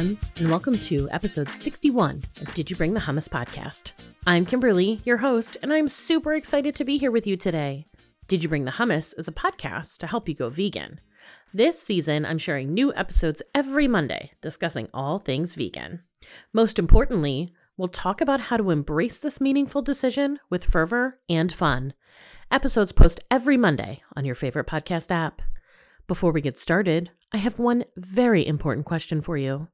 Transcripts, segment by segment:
friends, and welcome to episode 61 of Did You Bring the Hummus podcast. I'm Kimberly, your host, and I'm super excited to be here with you today. Did You Bring the Hummus is a podcast to help you go vegan. This season, I'm sharing new episodes every Monday discussing all things vegan. Most importantly, we'll talk about how to embrace this meaningful decision with fervor and fun. Episodes post every Monday on your favorite podcast app. Before we get started, I have one very important question for you.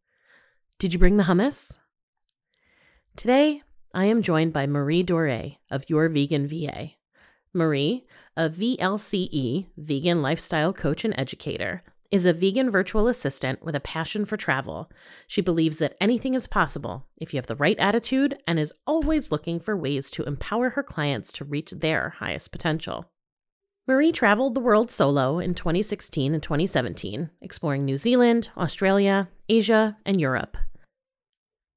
Did you bring the hummus? Today, I am joined by Marie Doré of Your Vegan VA. Marie, a VLCE, vegan lifestyle coach and educator, is a vegan virtual assistant with a passion for travel. She believes that anything is possible if you have the right attitude and is always looking for ways to empower her clients to reach their highest potential. Marie traveled the world solo in 2016 and 2017, exploring New Zealand, Australia, Asia, and Europe.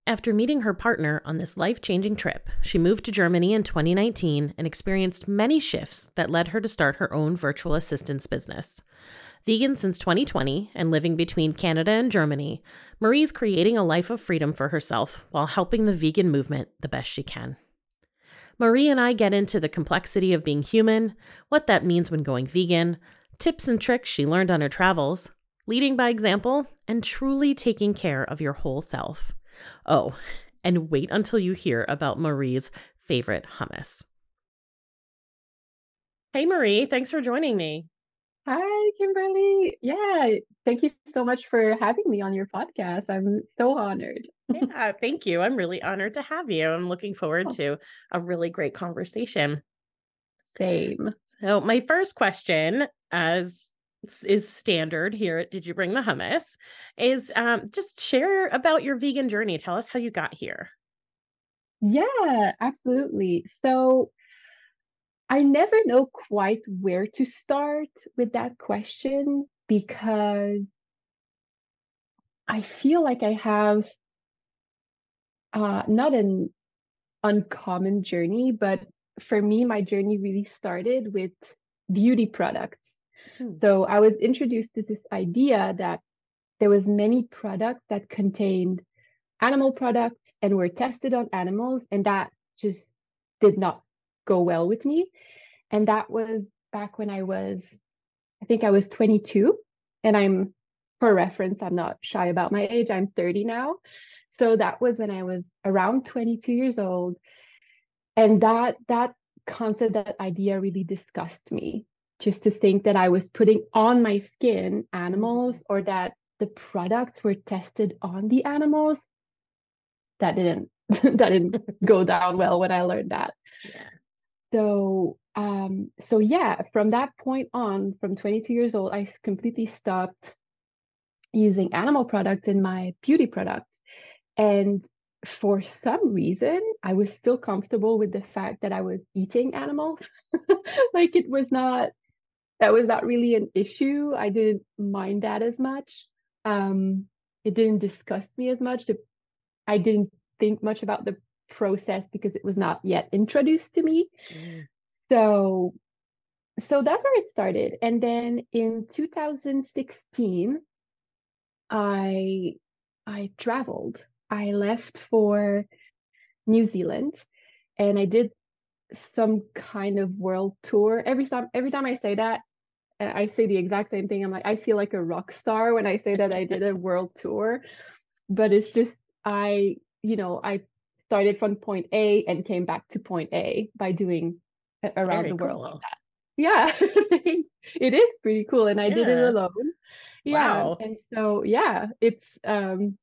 After meeting her partner on this life changing trip, she moved to Germany in 2019 and experienced many shifts that led her to start her own virtual assistance business. Vegan since 2020 and living between Canada and Germany, Marie's creating a life of freedom for herself while helping the vegan movement the best she can. Marie and I get into the complexity of being human, what that means when going vegan, tips and tricks she learned on her travels, leading by example, and truly taking care of your whole self. Oh, and wait until you hear about Marie's favorite hummus. Hey, Marie, thanks for joining me. Hi, Kimberly. Yeah, thank you so much for having me on your podcast. I'm so honored. yeah, thank you. I'm really honored to have you. I'm looking forward oh. to a really great conversation. Same. So, my first question, as is standard here at Did You Bring the Hummus, is um, just share about your vegan journey. Tell us how you got here. Yeah, absolutely. So, I never know quite where to start with that question because I feel like I have uh, not an uncommon journey, but for me, my journey really started with beauty products. Hmm. So I was introduced to this idea that there was many products that contained animal products and were tested on animals, and that just did not go well with me. And that was back when I was, I think I was 22. And I'm, for reference, I'm not shy about my age. I'm 30 now. So that was when I was around 22 years old. And that, that concept, that idea really disgusted me. Just to think that I was putting on my skin animals mm-hmm. or that the products were tested on the animals. That didn't that didn't go down well when I learned that. Yeah so um so yeah from that point on from 22 years old i completely stopped using animal products in my beauty products. And for some reason i was still comfortable with the fact that i was eating animals. Like it was not that was not really an issue. I didn't mind that as much. Um it didn't disgust me as much. I didn't think much about the process because it was not yet introduced to me. Mm. So so that's where it started. And then in 2016, I I traveled. I left for New Zealand and I did some kind of world tour. Every time every time I say that, I say the exact same thing. I'm like, I feel like a rock star when I say that I did a world tour. But it's just I, you know, I started from point A and came back to point A by doing around Very the world cool. like that. Yeah, it is pretty cool. And I yeah. did it alone. Yeah. Wow. And so yeah, it's um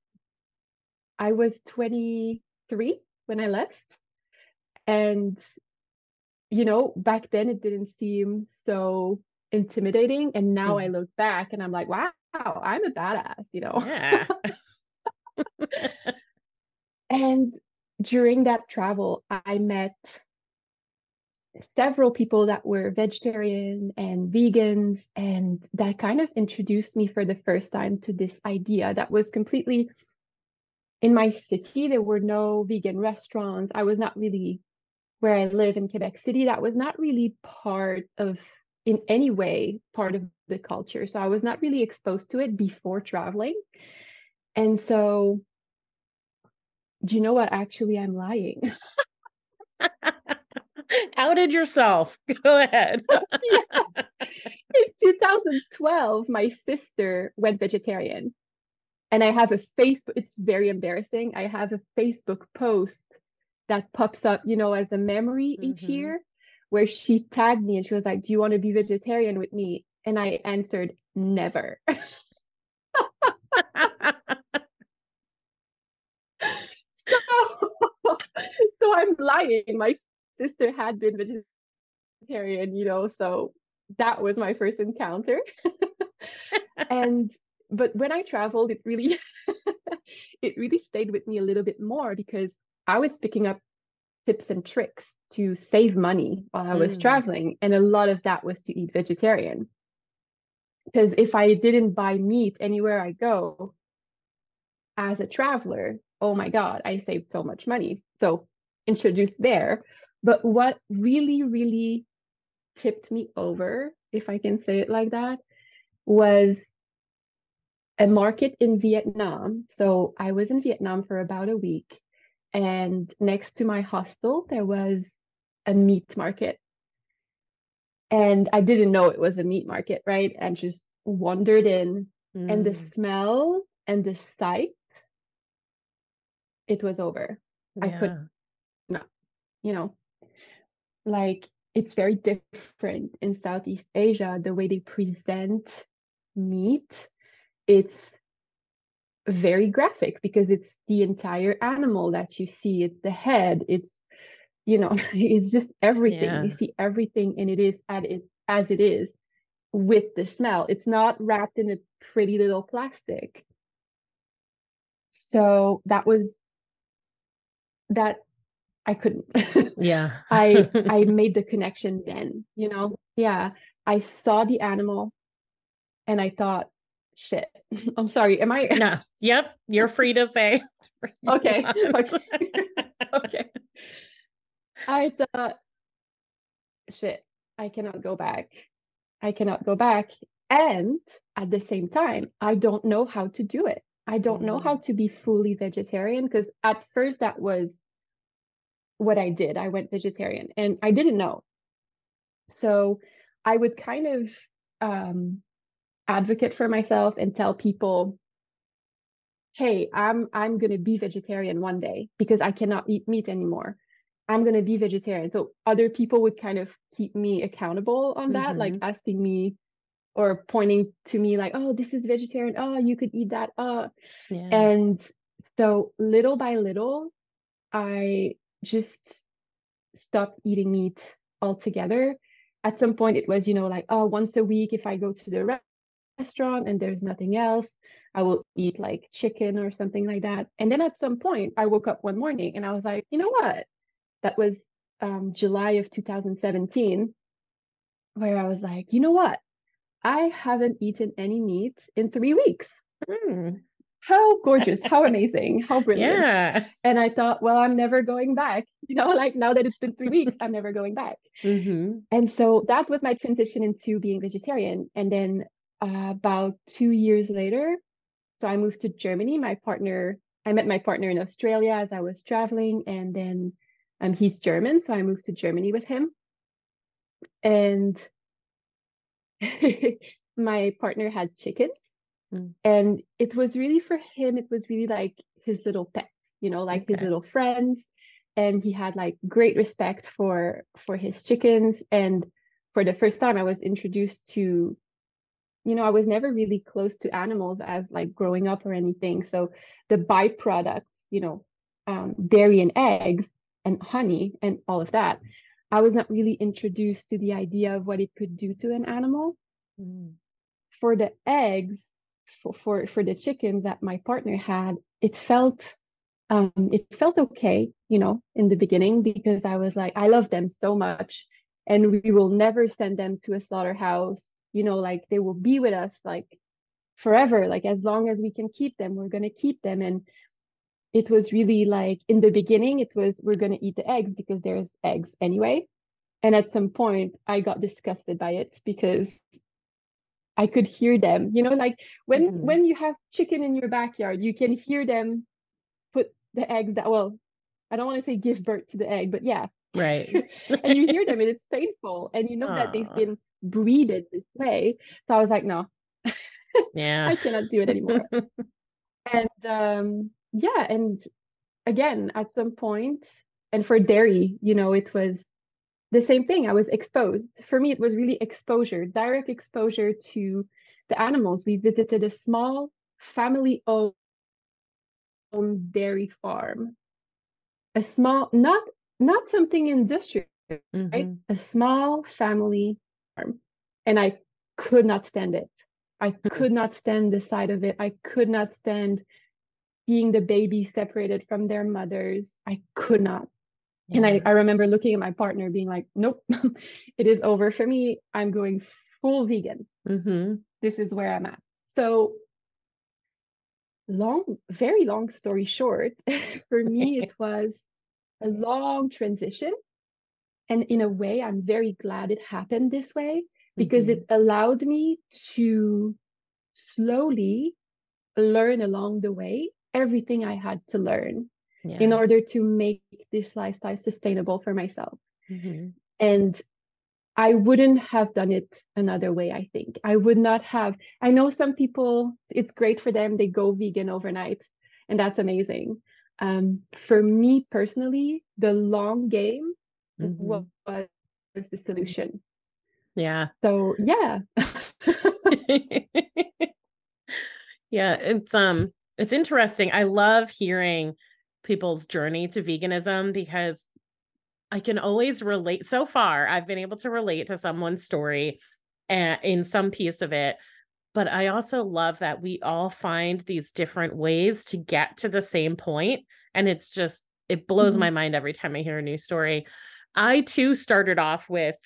I was 23 when I left. And you know, back then it didn't seem so intimidating. And now mm. I look back and I'm like, wow, I'm a badass, you know. Yeah. and during that travel, I met several people that were vegetarian and vegans, and that kind of introduced me for the first time to this idea that was completely in my city. There were no vegan restaurants. I was not really where I live in Quebec City. That was not really part of, in any way, part of the culture. So I was not really exposed to it before traveling. And so, do you know what? Actually, I'm lying. Outed yourself. Go ahead. yeah. In 2012, my sister went vegetarian. And I have a Facebook, it's very embarrassing. I have a Facebook post that pops up, you know, as a memory each Mhm. year where she tagged me and she was like, Do you want to be vegetarian with me? And I answered, Never. so, so I'm lying. My sister had been vegetarian, you know, so that was my first encounter. and but when I traveled, it really it really stayed with me a little bit more because I was picking up tips and tricks to save money while I was Mm. traveling. And a lot of that was to eat vegetarian. Because if I didn't buy meat anywhere I go as a traveler, oh my God, I saved so much money. So introduced there. But what really, really tipped me over, if I can say it like that, was a market in Vietnam. So I was in Vietnam for about a week, and next to my hostel, there was a meat market. And I didn't know it was a meat market, right? And just wandered in, and the Mm, smell and the sight, it was over. I could not, you know, like it's very different in Southeast Asia, the way they present meat. It's very graphic because it's the entire animal that you see. It's the head, it's you know, it's just everything. Yeah. You see everything and it is at it as it is with the smell. It's not wrapped in a pretty little plastic. So that was that I couldn't. Yeah. I I made the connection then, you know. Yeah, I saw the animal and I thought, shit. I'm sorry. Am I no. Yep. You're free to say. Okay, What? okay? I thought, shit, I cannot go back. I cannot go back. And at the same time, I don't know how to do it. I don't know how to be fully vegetarian because at first that was what I did. I went vegetarian and I didn't know. So I would kind of um, advocate for myself and tell people, "Hey, I'm I'm gonna be vegetarian one day because I cannot eat meat anymore. I'm gonna be vegetarian." So other people would kind of keep me accountable on that, like asking me or pointing to me like, "Oh, this is vegetarian. Oh, you could eat that. Oh, yeah. and so little by little, I just stopped eating meat altogether. At some point, it was, you know, like, oh, once a week, if I go to the re- restaurant and there's nothing else, I will eat like chicken or something like that. And then at some point, I woke up one morning and I was like, you know what? That was um, July of 2017, where I was like, you know what? I haven't eaten any meat in three weeks. Mm, How gorgeous, how amazing, how brilliant. yeah. And I thought, well, I'm never going back. You know, like now that it's been three weeks, I'm never going back. hmm And so that was my transition into being vegetarian. And then uh, about two years later, so I moved to Germany. My partner, I met my partner in Australia as I was traveling, and then um, he's German, so I moved to Germany with him. And my partner had chickens, Mm. and it was really for him. It was really like his little pets, you know, like his little friends. And he had like great respect for for his chickens. And for the first time, I was introduced to, you know, I was never really close to animals as like growing up or anything. So the byproducts, you know, um, dairy and eggs and honey and all of that, I was not really introduced to the idea of what it could do to an animal. Mm. for the eggs for, for for the chickens that my partner had it felt um it felt okay you know in the beginning because i was like i love them so much and we will never send them to a slaughterhouse. You know like they will be with us like forever like as long as we can keep them we're going to keep them. And it was really like in the beginning it was we're going to eat the eggs because there's eggs anyway and at some point i got disgusted by it because I could hear them. You know, like when Mhm. when you have chicken in your backyard, you can hear them put the eggs that well, I don't want to say give birth to the egg, but yeah. Right. and you hear them and it's painful and you know that they've been breeded this way. So I was like, no, Yeah. I cannot do it anymore. and um yeah, and again, at some point, and for dairy, you know, it was the same thing. I was exposed. For me, it was really exposure, direct exposure to the animals. We visited a small family owned dairy farm. A small, not not something industrial, right? Mhm. A small family farm. And I could not stand it. I could not stand the sight of it. I could not stand seeing the babies separated from their mothers. I could not. And I, I remember looking at my partner being like, nope, it is over for me. I'm going full vegan. Mhm. This is where I'm at. So long, very long story short, for me, it was a long transition. And in a way, I'm very glad it happened this way because Mhm. it allowed me to slowly learn along the way everything I had to learn in order to make this lifestyle sustainable for myself. Mhm. And I wouldn't have done it another way, I think. I would not have. I know some people, it's great for them, they go vegan overnight, and that's amazing. Um, for me personally, the long game wa- Mhm. was the solution. Yeah. So, yeah. yeah, it's um it's interesting. I love hearing people's journey to veganism because I can always relate so far I've been able to relate to someone's story in some piece of it but I also love that we all find these different ways to get to the same point and it's just it blows Mhm. my mind every time I hear a new story. I too started off with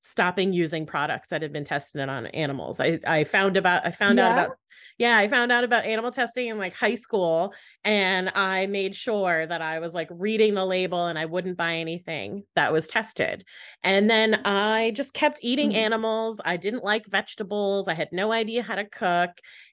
stopping using products that had been tested on animals. I I found about I found out about yeah, I found out about animal testing in like high school and I made sure that I was like reading the label and I wouldn't buy anything that was tested. And then I just kept eating Mhm. animals. I didn't like vegetables. I had no idea how to cook.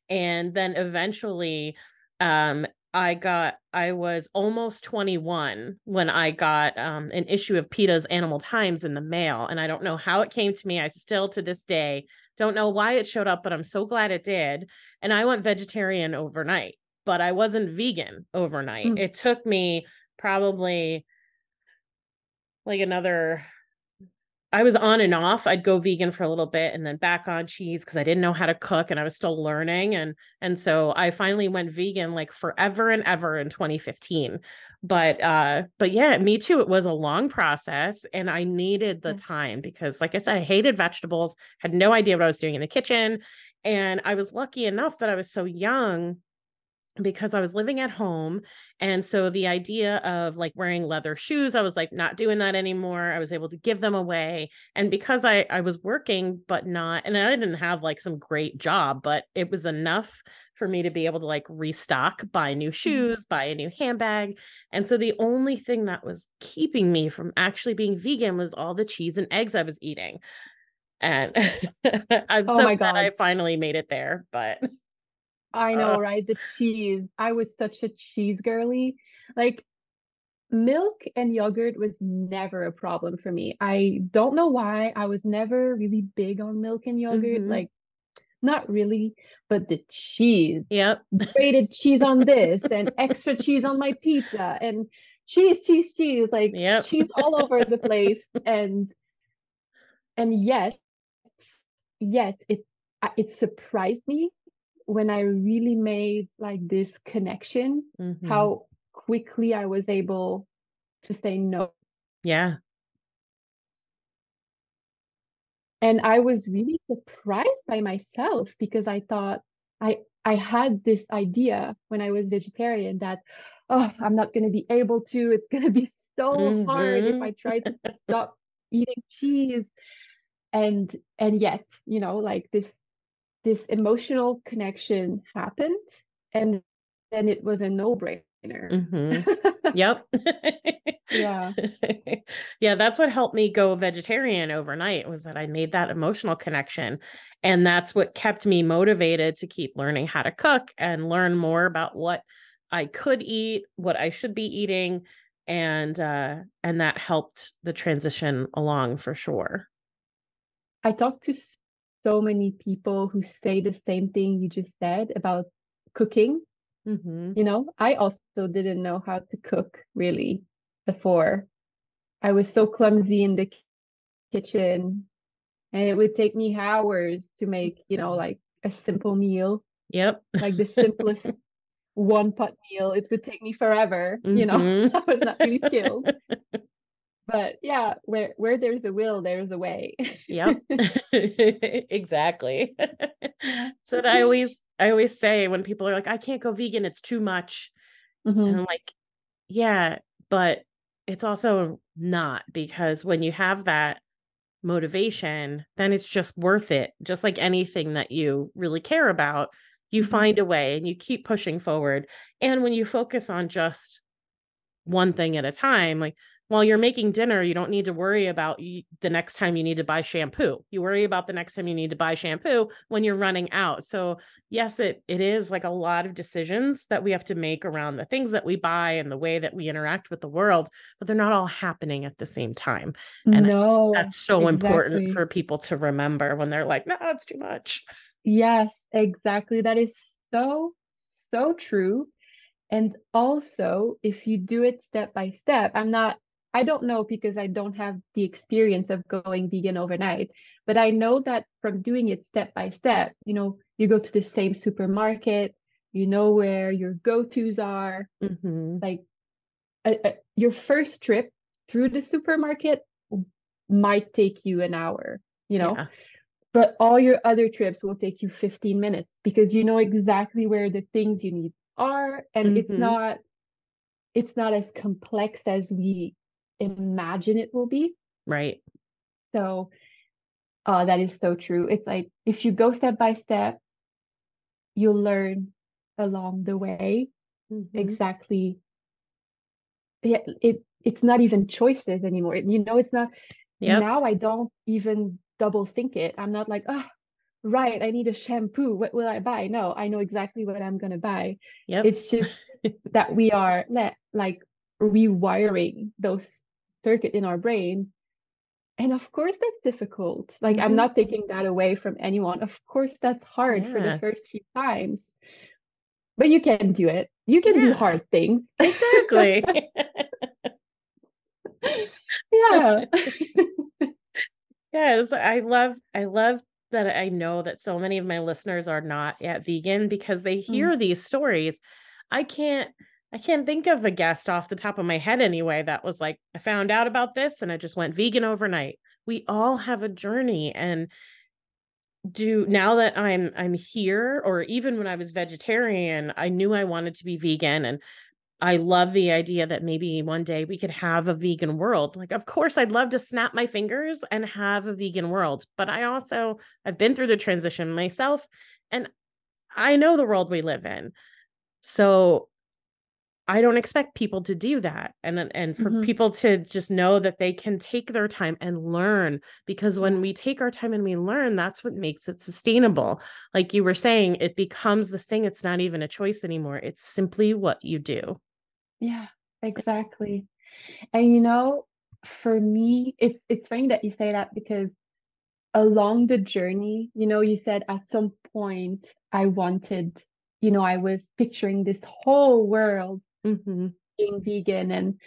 And then eventually um I got I was almost 21 when I got um an issue of PETA's Animal Times in the mail and I don't know how it came to me. I still to this day don't know why it showed up, but I'm so glad it did. And I went vegetarian overnight, but I wasn't vegan overnight. Mm. It took me probably like another I was on and off. I'd go vegan for a little bit and then back on cheese because I didn't know how to cook and I was still learning and and so I finally went vegan like forever and ever in 2015. But uh but yeah, me too. It was a long process and I needed the time because like I said, I hated vegetables, had no idea what I was doing in the kitchen. And I was lucky enough that I was so young because I was living at home. And so the idea of like wearing leather shoes, I was like not doing that anymore. I was able to give them away. And because I I was working but not and I didn't have like some great job, but it was enough for me to be able to like restock, buy new mm-hmm. shoes, buy a new handbag. And so the only thing that was keeping me from actually being vegan was all the cheese and eggs I was eating. And I'm Oh so glad I finally made it there, but I uh, know, right? The cheese. I was such a cheese girly. Like milk and yogurt was never a problem for me. I don't know why. I was never really big on milk and yogurt. mhm. Like, not really, but the cheese, Yep. grated cheese on this and extra cheese on my pizza and cheese, cheese, cheese, like Yep. cheese all over the place. And and yet, yet it it surprised me when I really made like this connection, Mhm. how quickly I was able to say no. Yeah. And I was really surprised by myself because I thought I I had this idea when I was vegetarian that oh, I'm not going to be able to. It's going to be so hard if. I try to stop eating cheese. And and yet, you know, like this this emotional connection happened and then it was a no-brainer. Mm-hmm. Yep. yeah. yeah, that's what helped me go vegetarian overnight was that I made that emotional connection. And that's what kept me motivated to keep learning how to cook and learn more about what I could eat, what I should be eating. And uh and that helped the transition along for sure. I talked to so many people who say the same thing you just said about cooking. Mm-hmm. You know, I also didn't know how to cook really before. I was so clumsy in the kitchen and it would take me hours to make, you know, like a simple meal. Yep. Like the simplest one pot meal. It would take me forever, mm-hmm. you know. Mm-hmm. I was not really skilled. but yeah, where where there's a will, there's a way. yep. exactly. so I always I always say when people are like, I can't go vegan, it's too much. Mm-hmm. And I'm like, yeah, but it's also not because when you have that motivation, then it's just worth it. Just like anything that you really care about, you mm-hmm. find a way and you keep pushing forward. And when you focus on just one thing at a time, like while you're making dinner, you don't need to worry about the next time you need to buy shampoo. You worry about the next time you need to buy shampoo when you're running out. So, yes, it it is like a lot of decisions that we have to make around the things that we buy and the way that we interact with the world, but they're not all happening at the same time. And no, that's so exactly. important for people to remember when they're like, "No, it's too much." Yes, exactly. That is so so true. And also, if you do it step by step, I'm not I don't know because I don't have the experience of going vegan overnight, but I know that from doing it step by step, you know, you go to the same supermarket, you know where your go tos are. Mm-hmm. Like a, a, your first trip through the supermarket might take you an hour, you know, yeah. but all your other trips will take you 15 minutes because you know exactly where the things you need are. And mm-hmm. it's not it's not as complex as we imagine it will be. Right. So uh, that is so true. It's like if you go step by step, you'll learn along the way mm-hmm. exactly. Yeah, it it's not even choices anymore. You know, it's not. Yep. Now I don't even double think it. I'm not like, oh, right, I need a shampoo. What will I buy? No, I know exactly what I'm gonna buy. Yep. It's just that we are let like rewiring those circuit in our brain. And of course that's difficult. Like mm-hmm. i'm not taking that away from anyone. Of course that's hard yeah. for the first few times. But you can do it. You can yeah. do hard things. Exactly. Yeah. Yes i love i love that i know that so many of my listeners are not yet vegan because they hear mm. these stories. I can't I can't think of a guest off the top of my head anyway that was like, I found out about this and I just went vegan overnight. We all have a journey and do now that I'm I'm here or even when I was vegetarian, I knew I wanted to be vegan and I love the idea that maybe one day we could have a vegan world. Like of course I'd love to snap my fingers and have a vegan world, but I also I've been through the transition myself and I know the world we live in. So I don't expect people to do that. And and for mm-hmm. people to just know that they can take their time and learn because when we take our time and we learn that's what makes it sustainable. Like you were saying it becomes this thing it's not even a choice anymore it's simply what you do. Yeah exactly. And you know for me it's it's funny that you say that because along the journey you know you said at some point I wanted you know I was picturing this whole world mm-hmm. being vegan and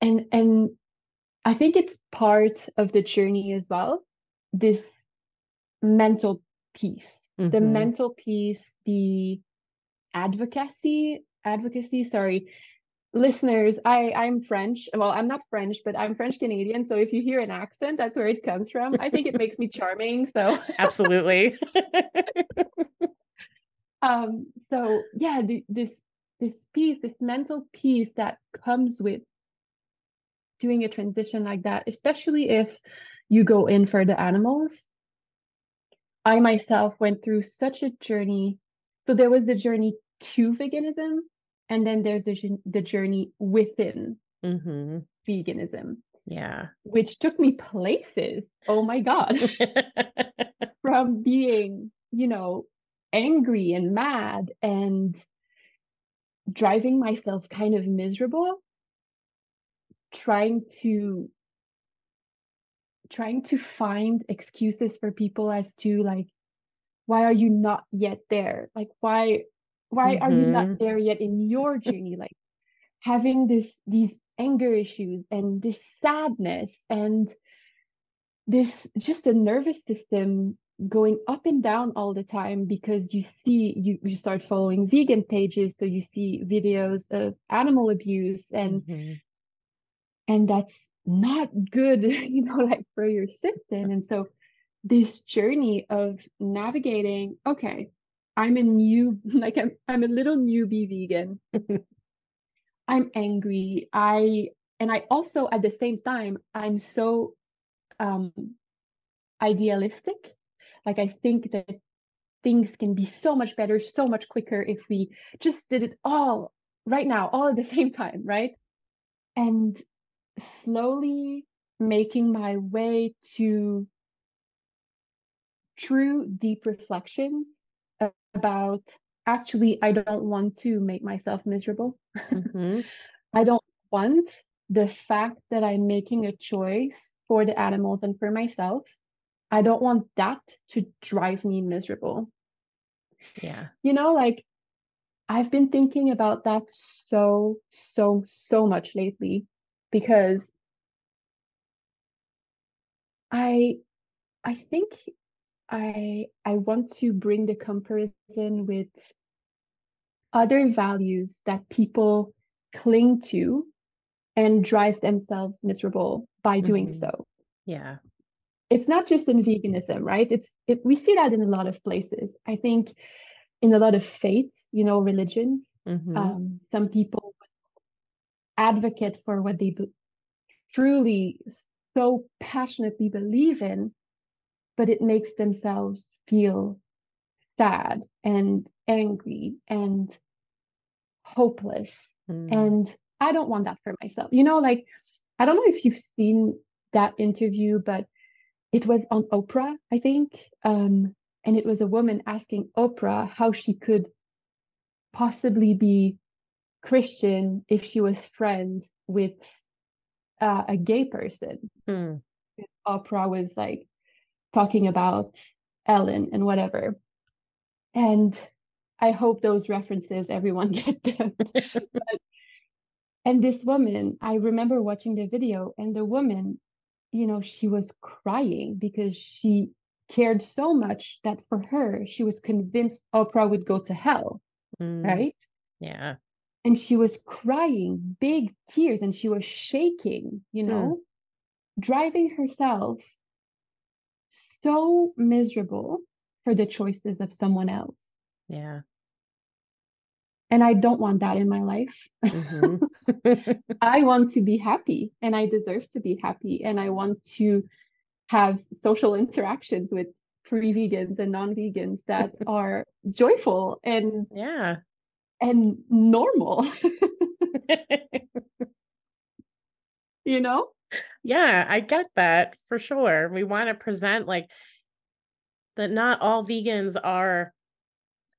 and and I think it's part of the journey as well. This mental piece, mm-hmm. the mental piece, the advocacy, advocacy. Sorry, listeners. I I'm French. Well, I'm not French, but I'm French Canadian. So if you hear an accent, that's where it comes from. I think it makes me charming. So absolutely. um. So yeah, the, this this peace, this mental peace that comes with doing a transition like that, especially if you go in for the animals. I myself went through such a journey. So there was the journey to veganism, and then there's the, the journey within Mm-hmm. veganism, Yeah. which took me places. Oh my God. From being, you know, angry and mad and driving myself kind of miserable, trying to trying to find excuses for people as to like why are you not yet there like why why are you not Mhm. there yet in your journey like having this these anger issues and this sadness and this just a nervous system going up and down all the time because you see you, you start following vegan pages so you see videos of animal abuse and Mhm. and that's not good you know like for your system and so this journey of navigating okay i'm a new like i'm, I'm a little newbie vegan. I'm angry. I and i also at the same time i'm so um idealistic like i think that things can be so much better so much quicker if we just did it all right now all at the same time right and slowly making my way to true deep reflections about actually I don't want to make myself miserable. Mhm. I don't want the fact that I'm making a choice for the animals and for myself. I don't want that to drive me miserable. Yeah. You know, like I've been thinking about that so, so, so much lately because I I think I I want to bring the comparison with other values that people cling to and drive themselves miserable by doing Mhm. so. Yeah. It's not just in veganism, right? It's it we see that in a lot of places. I think in a lot of faiths, you know, religions, Mhm. um, some people advocate for what they be- truly so passionately believe in, but it makes themselves feel sad and angry and hopeless. Mm. And I don't want that for myself. You know, like, I don't know if you've seen that interview, but it was on Oprah, I think. Um, and it was a woman asking Oprah how she could possibly be Christian if she was friends with uh, a gay person. Mm. Oprah was like talking about Ellen and whatever. And I hope those references everyone get them. and this woman, I remember watching the video, and the woman, you know, she was crying because she cared so much that for her, she was convinced Oprah would go to hell, Mm. right? Yeah. And she was crying big tears and she was shaking, you know, driving herself so miserable for the choices of someone else. Yeah. And I don't want that in my life. Mhm. I want to be happy and I deserve to be happy and I want to have social interactions with free vegans and non-vegans that are joyful and yeah. and normal, you know? Yeah, I get that for sure. We want to present like that not all vegans are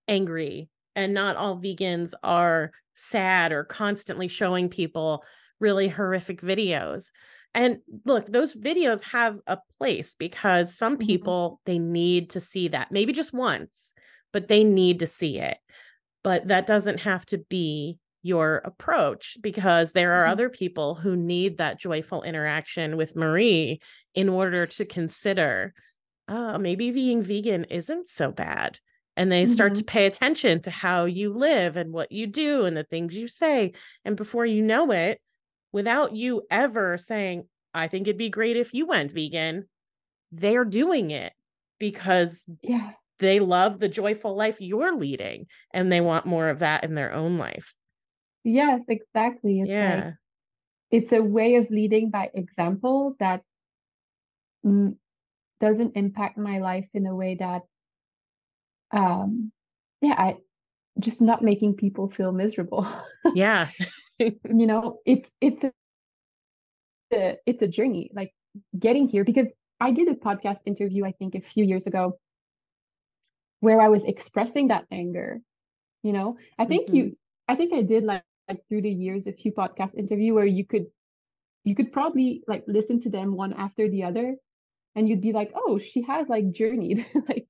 angry and not all vegans are sad or constantly showing people really horrific videos. And look, those videos have a place because some Mhm. people they need to see that. Maybe just once, but they need to see it. But that doesn't have to be your approach because there are Mhm. other people who need that joyful interaction with Marie in order to consider, oh, maybe being vegan isn't so bad. And they start to pay attention to how you live and what you do and the things you say. And before you know it, without you ever saying, I think it'd be great if you went vegan, they're doing it because Yeah. they love the joyful life you're leading and they want more of that in their own life. Yes, exactly. It's like yeah. it's a way of leading by example that mm, doesn't impact my life in a way that um yeah, I just not making people feel miserable. Yeah. you know, it's it's a it's a journey, like getting here because I did a podcast interview, I think a few years ago, where I was expressing that anger. You know, I think Mhm. you I think I did like, like through the years a few podcast interview where you could you could probably like listen to them one after the other and you'd be like, oh, she has like journeyed. like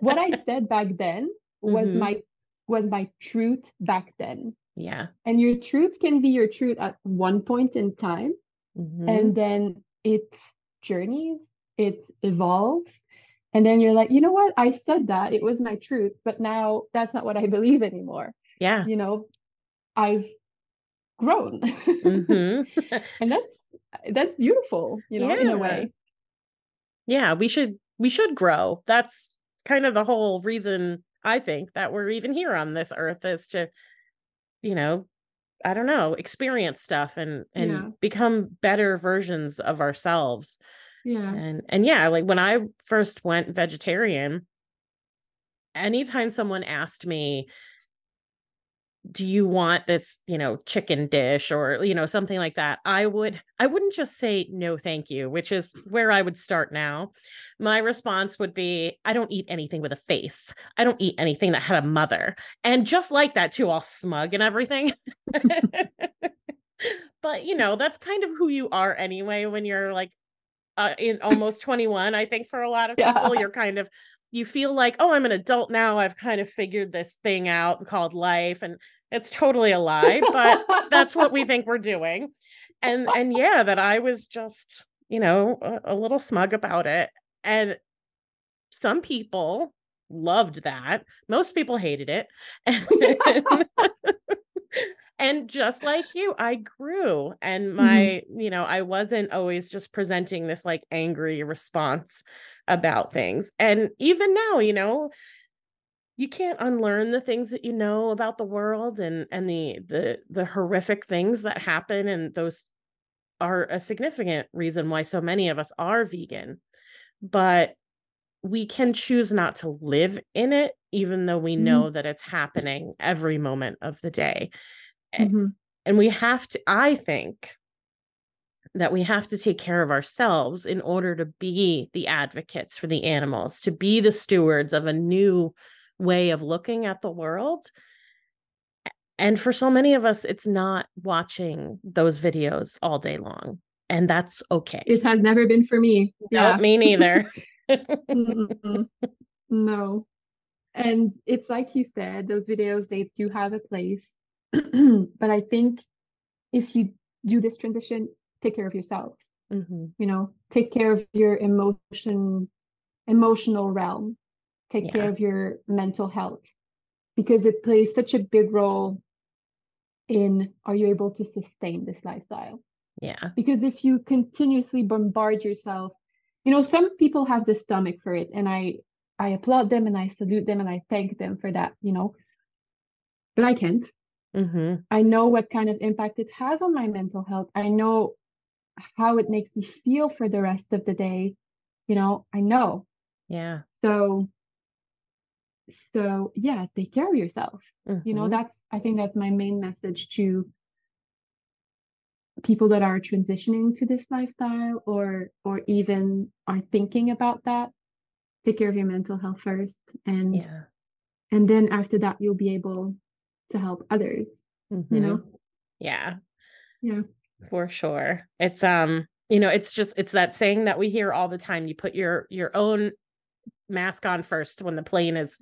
what I said back then was Mhm. my was my truth back then. Yeah. And your truth can be your truth at one point in time Mhm. and then it journeys, it evolves. And then you're like, you know what? I said that it was my truth, but now that's not what I believe anymore. yeah. You know, I've grown. hmm and that's that's beautiful, you know, in a way. yeah. We should we should grow. That's kind of the whole reason I think that we're even here on this earth is to, you know, I don't know, experience stuff and and Yeah. become better versions of ourselves. Yeah. And and yeah, like when I first went vegetarian, anytime someone asked me, do you want this, you know, chicken dish or, you know, something like that, I would I wouldn't just say no thank you, which is where I would start now. My response would be, I don't eat anything with a face. I don't eat anything that had a mother. And just like that too, all smug and everything. but you know, that's kind of who you are anyway when you're like uh, in almost 21 i think for a lot of people Yeah. you're kind of you feel like oh i'm an adult now i've kind of figured this thing out called life and it's totally a lie but that's what we think we're doing. And and yeah that i was just you know a, a little smug about it. And some people loved that. Most people hated it and just like you i grew and my you know i wasn't always just presenting this like angry response about things. And even now you know you can't unlearn the things that you know about the world and and the the the horrific things that happen and those are a significant reason why so many of us are vegan. But we can choose not to live in it even though we Mhm. know that it's happening every moment of the day Mhm. and we have to i think that we have to take care of ourselves in order to be the advocates for the animals to be the stewards of a new way of looking at the world and for so many of us it's not watching those videos all day long and that's okay It has never been for me. No, Yeah. me neither No. And it's like you said, those videos, they do have a place. But I think if you do this transition, take care of yourself, Mhm. you know, take care of your emotion, emotional realm, take Yeah. care of your mental health, because it plays such a big role in are you able to sustain this lifestyle? yeah because if you continuously bombard yourself you know some people have the stomach for it and i i applaud them and i salute them and i thank them for that you know but i can't hmm i know what kind of impact it has on my mental health. I know how it makes me feel for the rest of the day. You know i know. Yeah. So so yeah take care of yourself. You know Mhm. that's i think that's my main message to people that are transitioning to this lifestyle or or even are thinking about that. Take care of your mental health first and yeah. and then after that you'll be able to help others you know? Yeah. Yeah. For sure. It's um you know it's just it's that saying that we hear all the time you put your your own mask on first when the plane is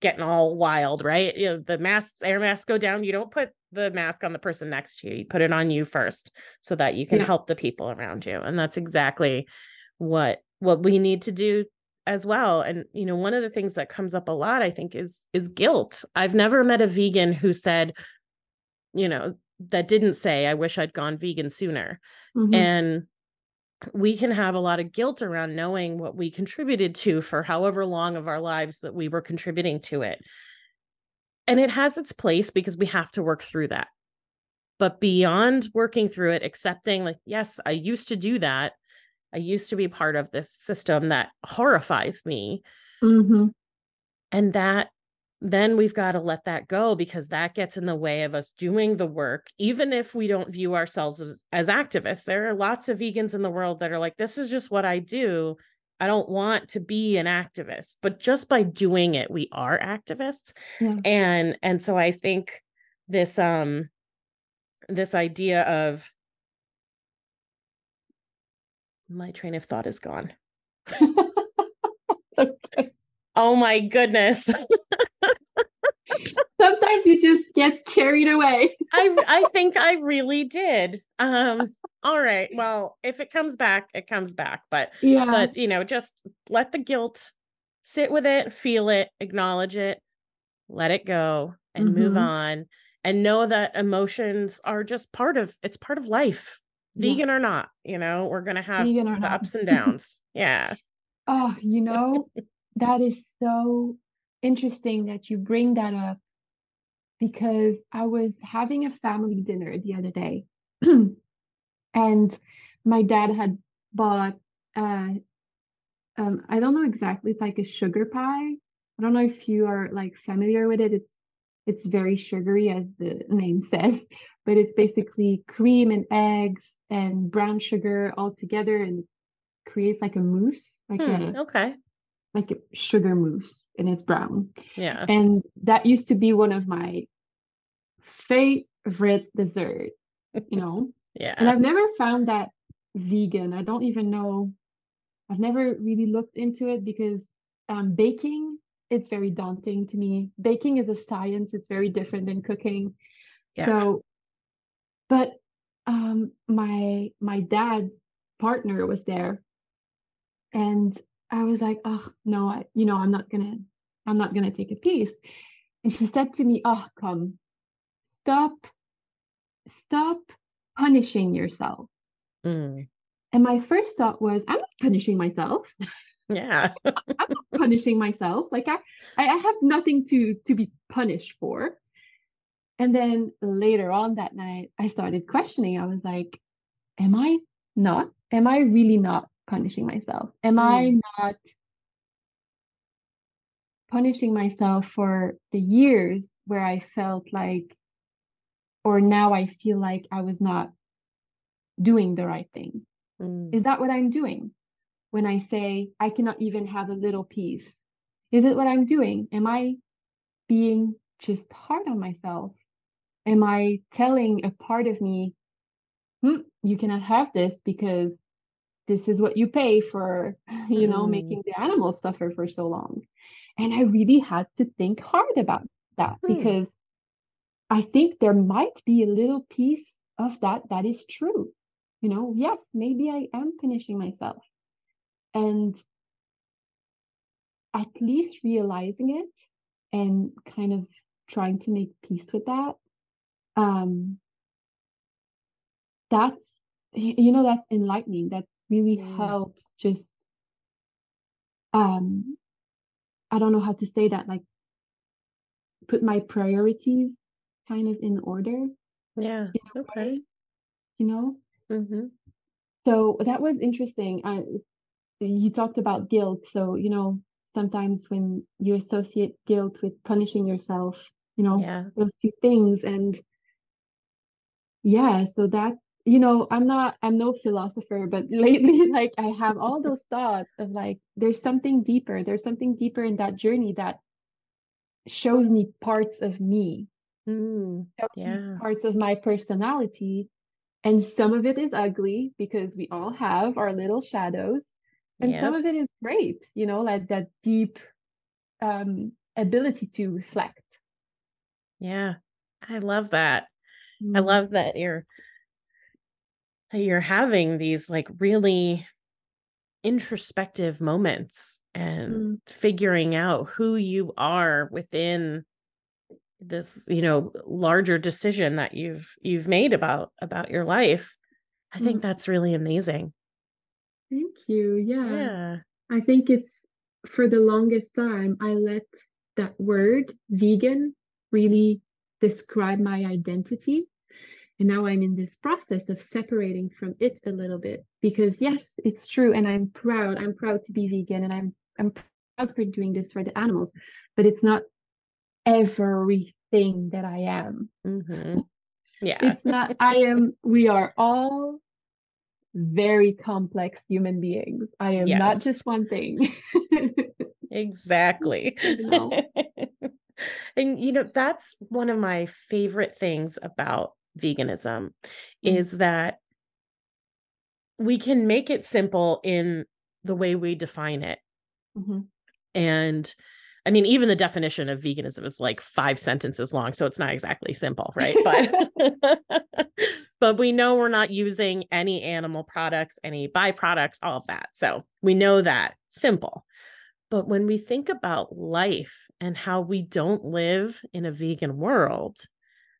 getting all wild right? You know the masks air masks go down you don't put the mask on the person next to you you put it on you first so that you can Yeah. help the people around you and that's exactly what what we need to do as well and you know one of the things that comes up a lot i think is is guilt. I've never met a vegan who said you know that didn't say i wish i'd gone vegan sooner. Mhm. and we can have a lot of guilt around knowing what we contributed to for however long of our lives that we were contributing to it. And it has its place because we have to work through that. But beyond working through it accepting like yes i used to do that i used to be part of this system that horrifies me. Mhm. and that then we've got to let that go because that gets in the way of us doing the work even if we don't view ourselves as, as activists. There are lots of vegans in the world that are like this is just what i do. I don't want to be an activist. But just by doing it we are activists. Yeah. and and so i think this um this idea of my train of thought is gone okay. oh my goodness Sometimes you just get carried away. I I think I really did. Um all right. Well, if it comes back, it comes back. But yeah, but you know, just let the guilt sit with it, feel it, acknowledge it, let it go and mm-hmm. move on and know that emotions are just part of it's part of life. Vegan or not, you know, we're gonna have the ups and downs. yeah. Oh, you know, that is so interesting that you bring that up because I was having a family dinner the other day and my dad had bought uh um I don't know exactly it's like a sugar pie. I don't know if you are like familiar with it. It's it's very sugary as the name says, but it's basically cream and eggs and brown sugar all together and creates like a mousse, like hmm, a okay like a sugar mousse and it's brown. Yeah. And that used to be one of my favorite dessert, you know? yeah. And I've never found that vegan. I don't even know. I've never really looked into it because um, baking it's very daunting to me. Baking is a science. It's very different than cooking. Yeah. So, but um, my my dad's partner was there, and I was like, oh no, I, you know, I'm not gonna, I'm not gonna take a piece. And she said to me, oh come, stop, stop punishing yourself. Mm. And my first thought was, I'm not punishing myself. Yeah. I'm not punishing myself. Like I, I have nothing to to be punished for. And then later on that night, I started questioning. I was like, am I not? Am I really not punishing myself? Am mm. I not punishing myself for the years where I felt like, or now I feel like I was not doing the right thing? Mm. Is that what I'm doing when I say I cannot even have a little piece? Is it what I'm doing? Am I being just hard on myself? Am I telling a part of me, hmm, you cannot have this because this is what you pay for you know mm. making the animals suffer for so long and i really had to think hard about that mm. because i think there might be a little piece of that that is true you know yes maybe i am punishing myself and at least realizing it and kind of trying to make peace with that um that's you know that's enlightening That really mm. helps just um I don't know how to say that like put my priorities kind of in order. Yeah. Okay. Way, you know? Mm-hmm. So that was interesting. I, you talked about guilt. So, you know, sometimes when you associate guilt with punishing yourself, you know, yeah. those two things. And yeah, so that you know i'm not i'm no philosopher but lately like i have all those thoughts of like there's something deeper there's something deeper in that journey that shows me parts of me mm, yeah. parts of my personality and some of it is ugly because we all have our little shadows and yep. some of it is great you know like that deep um ability to reflect yeah i love that mm. i love that you're that you're having these like really introspective moments and mm. figuring out who you are within this you know larger decision that you've you've made about about your life i think that's really amazing thank you yeah yeah i think it's for the longest time i let that word vegan really describe my identity and now I'm in this process of separating from it a little bit because yes, it's true. And I'm proud. I'm proud to be vegan and I'm I'm proud for doing this for the animals, but it's not everything that I am. Mm-hmm. Yeah. It's not, I am, we are all very complex human beings. I am yes. not just one thing. exactly. Know? and you know, that's one of my favorite things about veganism mm-hmm. is that we can make it simple in the way we define it. Mm-hmm. And I mean, even the definition of veganism is like five sentences long, so it's not exactly simple, right? But but we know we're not using any animal products, any byproducts, all of that. So we know that simple. But when we think about life and how we don't live in a vegan world,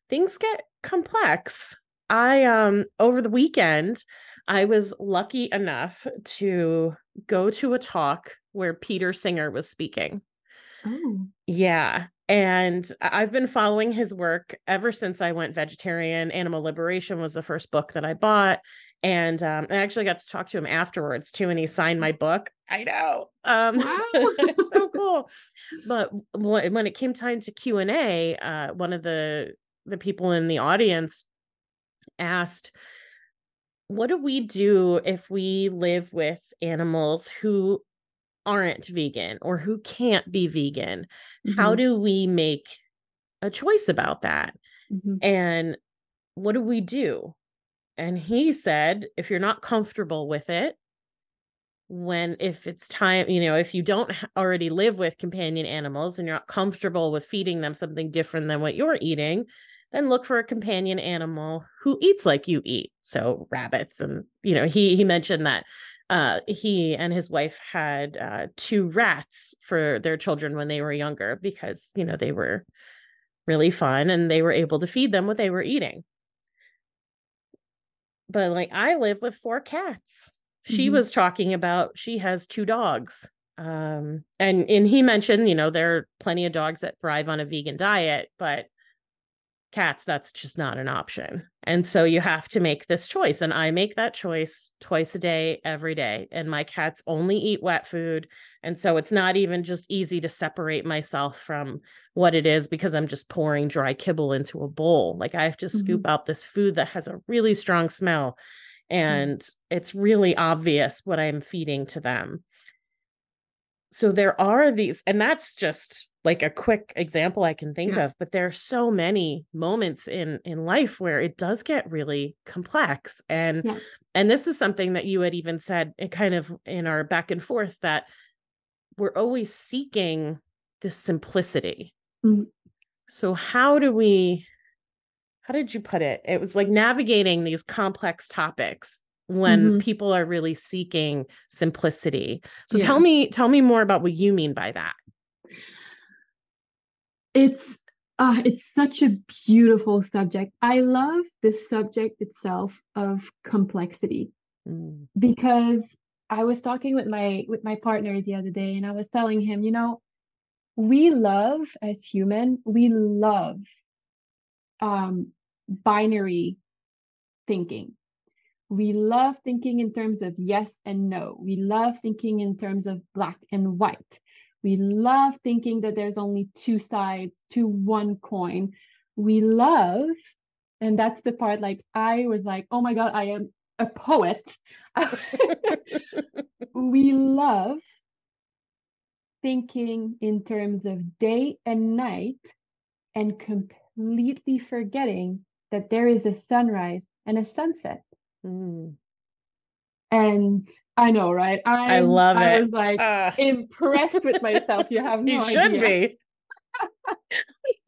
things get complex. I um over the weekend, I was lucky enough to go to a talk where Peter Singer was speaking. Oh. Yeah. And I've been following his work ever since I went vegetarian. Animal Liberation was the first book that I bought. And um, I actually got to talk to him afterwards too, and he signed my book. I know, um, wow. it's so cool. But when it came time to Q and A, uh, one of the the people in the audience asked, "What do we do if we live with animals who aren't vegan or who can't be vegan mm-hmm. how do we make a choice about that mm-hmm. and what do we do and he said if you're not comfortable with it when if it's time you know if you don't already live with companion animals and you're not comfortable with feeding them something different than what you're eating then look for a companion animal who eats like you eat so rabbits and you know he he mentioned that uh, he and his wife had uh, two rats for their children when they were younger because you know they were really fun and they were able to feed them what they were eating but like i live with four cats she mm-hmm. was talking about she has two dogs um and and he mentioned you know there are plenty of dogs that thrive on a vegan diet but cats that's just not an option and so you have to make this choice and i make that choice twice a day every day and my cats only eat wet food and so it's not even just easy to separate myself from what it is because i'm just pouring dry kibble into a bowl like i have to mm-hmm. scoop out this food that has a really strong smell and mm-hmm. it's really obvious what i'm feeding to them so there are these and that's just like a quick example I can think yeah. of, but there are so many moments in in life where it does get really complex. And yeah. and this is something that you had even said eh, kind of in our back and forth that we're always seeking this simplicity. Mm-hmm. So how do we how did you put it? It was like navigating these complex topics when mm-hmm. people are really seeking simplicity. So yeah. tell me tell me more about what you mean by that it's uh, it's such a beautiful subject. I love the subject itself of complexity mm. because I was talking with my with my partner the other day and I was telling him, you know, we love as human, we love um binary thinking. We love thinking in terms of yes and no. We love thinking in terms of black and white. We love thinking that there's only two sides to one coin. We love, and that's the part like I was like, oh my God, I am a poet. we love thinking in terms of day and night and completely forgetting that there is a sunrise and a sunset. Mm. And I know, right? I, I love I it. I was like uh. impressed with myself. You have no you should idea.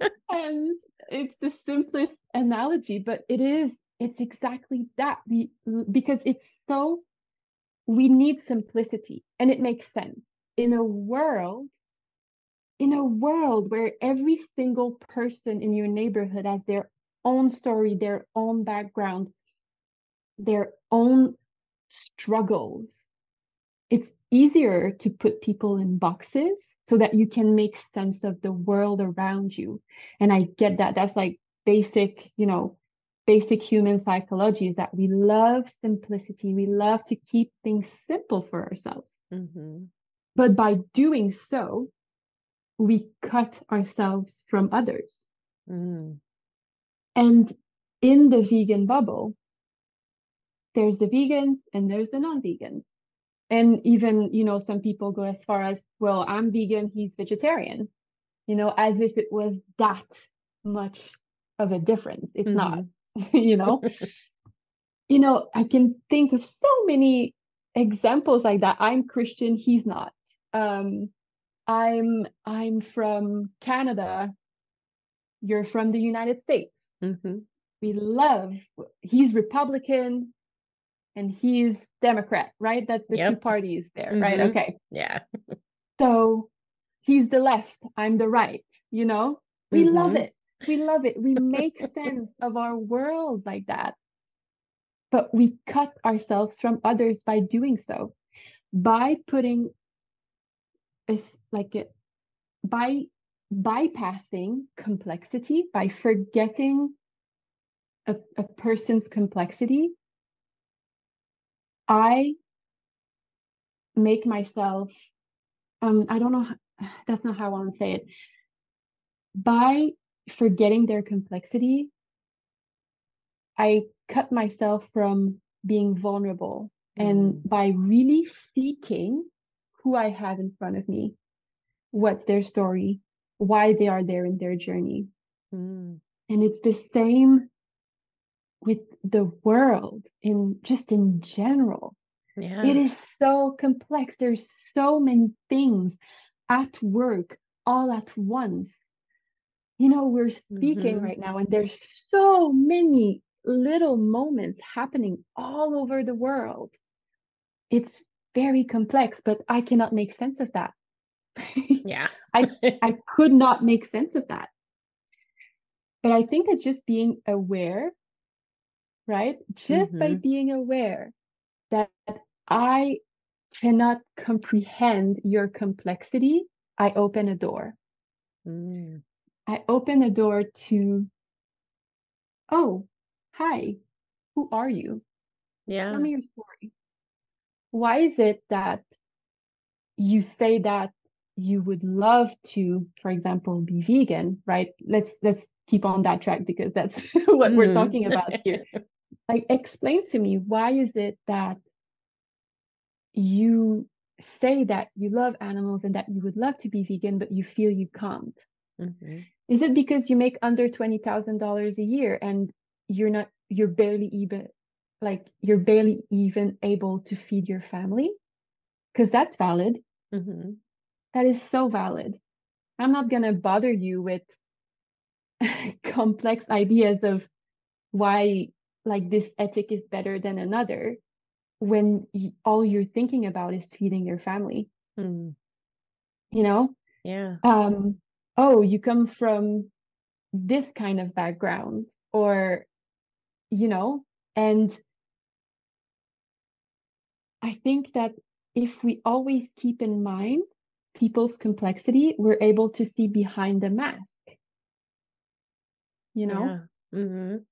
be. and it's the simplest analogy, but it is. It's exactly that. We because it's so we need simplicity, and it makes sense in a world in a world where every single person in your neighborhood has their own story, their own background, their own struggles, it's easier to put people in boxes so that you can make sense of the world around you. And I get that. That's like basic, you know, basic human psychology is that we love simplicity. We love to keep things simple for ourselves. Mm-hmm. But by doing so, we cut ourselves from others. Mm. And in the vegan bubble, there's the vegans and there's the non-vegans. And even, you know, some people go as far as, well, I'm vegan, he's vegetarian, you know, as if it was that much of a difference. It's not, you know. you know, I can think of so many examples like that. I'm Christian, he's not. Um, I'm I'm from Canada, you're from the United States. Mm-hmm. We love he's Republican, and he's Democrat, right? That's the two parties there, right? Mhm. Okay. Yeah. So he's the left, I'm the right, you know? We love Mhm. it. We love it. We make sense of our world like that. But we cut ourselves from others by doing so, by putting a, like it by bypassing complexity, by forgetting a, a person's complexity. I make myself um i don't know how, that's not how i want to say it by forgetting their complexity i cut myself from being vulnerable and Mm. by really seeking who i have in front of me what's their story why they are there in their journey Mm. and it's the same with the world in just in general Yeah. It is so complex. There's so many things at work all at once. You know, we're speaking Mhm. right now, and there's so many little moments happening all over the world. It's very complex, but I cannot make sense of that. Yeah. I, I could not make sense of that. But I think that just being aware, right? Just by Mhm. being aware that I cannot comprehend your complexity, I open a door. Mm. I open a door to, oh, hi, who are you? Yeah. Tell me your story. Why is it that you say that you would love to, for example, be vegan, right? Let's let's keep on that track because that's what we're Mhm. talking about here. Like explain to me why is it that you say that you love animals and that you would love to be vegan, but you feel you can't? Mhm. Is it because you make under $20,000 a year and you're not, you're barely even, like, you're barely even able to feed your family? Because that's valid. Mhm. That is so valid. I'm not going to bother you with complex ideas of why, like, this ethic is better than another when all you're thinking about is feeding your family, Mm. you know? Yeah. um, oh, you come from this kind of background, or, you know, and I think that if we always keep in mind people's complexity, we're able to see behind the mask, you know, Yeah. Mhm.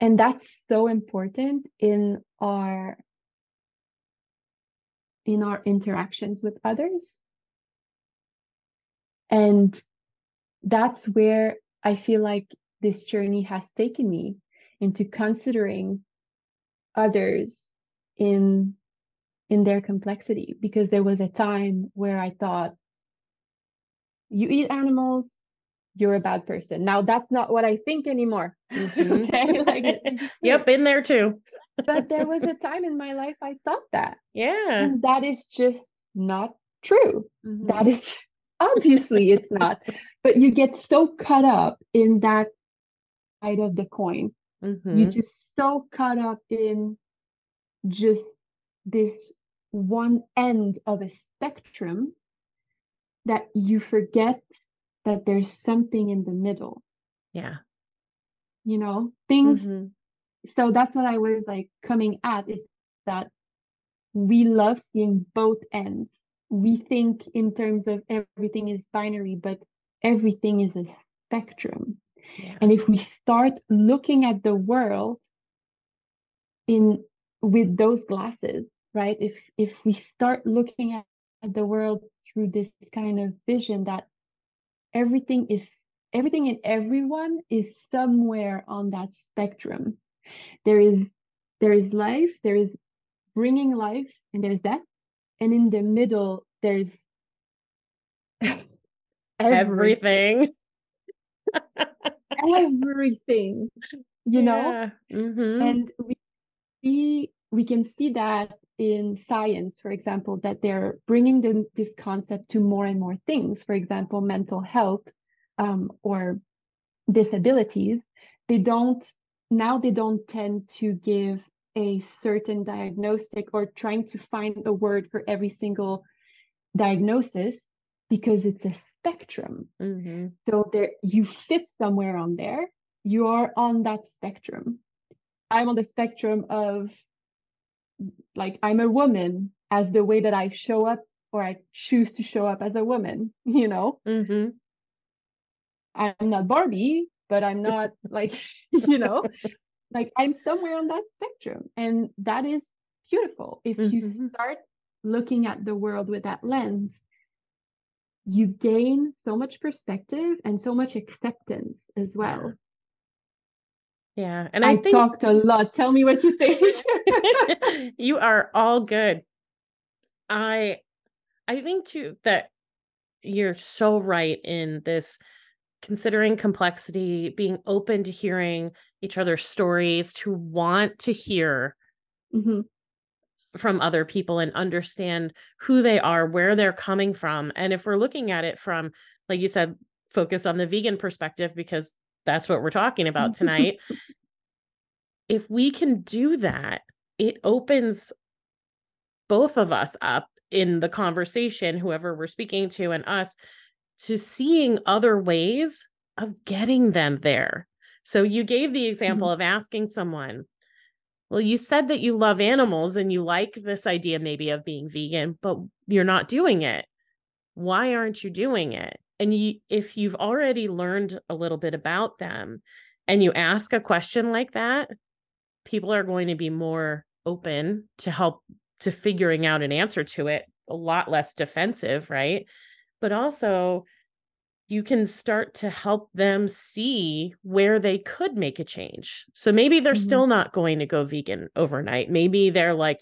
and that's so important in our in our interactions with others. And that's where I feel like this journey has taken me into considering others in in their complexity because there was a time where I thought you eat animals you're a bad person now that's not what I think anymore Mhm. okay like let me be Yep, been there too. but there was a time in my life I thought that Yeah. and that is just not true Mhm. that is obviously it's not but you get so caught up in that side of the coin you're Mhm. just so caught up in just this one end of a spectrum that you forget that there's something in the middle Yeah. you know things Mhm. so that's what i was like coming at is that we love seeing both ends we think in terms of everything is binary but everything is a spectrum Yeah. And if we start looking at the world in with those glasses, right? If if we start looking at the world through this kind of vision that everything is everything and everyone is somewhere on that spectrum. There is there is life, there is bringing life, and there's death, and in the middle there's everything. everything, you know? Mm-hmm. And we see we can see that in science, for example, that they're bringing the, this concept to more and more things. For example, mental health um, or disabilities. They don't now. They don't tend to give a certain diagnostic or trying to find a word for every single diagnosis because it's a spectrum. Mm-hmm. So there you fit somewhere on there. You are on that spectrum. I'm on the spectrum of like I'm a woman as the way that I show up or I choose to show up as a woman, you know? Mm-hmm. I'm not Barbie, but I'm not like, you know, like I'm somewhere on that spectrum. And that is beautiful. If mm-hmm. you start looking at the world with that lens, you gain so much perspective and so much acceptance as well. Yeah. And I, I think... talked a lot. Tell me what you think. you are all good. I I think too that you're so right in this considering complexity, being open to hearing each other's stories, to want to hear mm-hmm. from other people and understand who they are, where they're coming from. And if we're looking at it from, like you said, focus on the vegan perspective, because that's what we're talking about tonight. if we can do that, it opens both of us up in the conversation, whoever we're speaking to, and us to seeing other ways of getting them there. So you gave the example mm-hmm. of asking someone, well, you said that you love animals and you like this idea maybe of being vegan, but you're not doing it. Why aren't you doing it? And you, if you've already learned a little bit about them and you ask a question like that, people are going to be more open to help to figuring out an answer to it, a lot less defensive, right? But also, you can start to help them see where they could make a change. So maybe they're mm-hmm. still not going to go vegan overnight. Maybe they're like,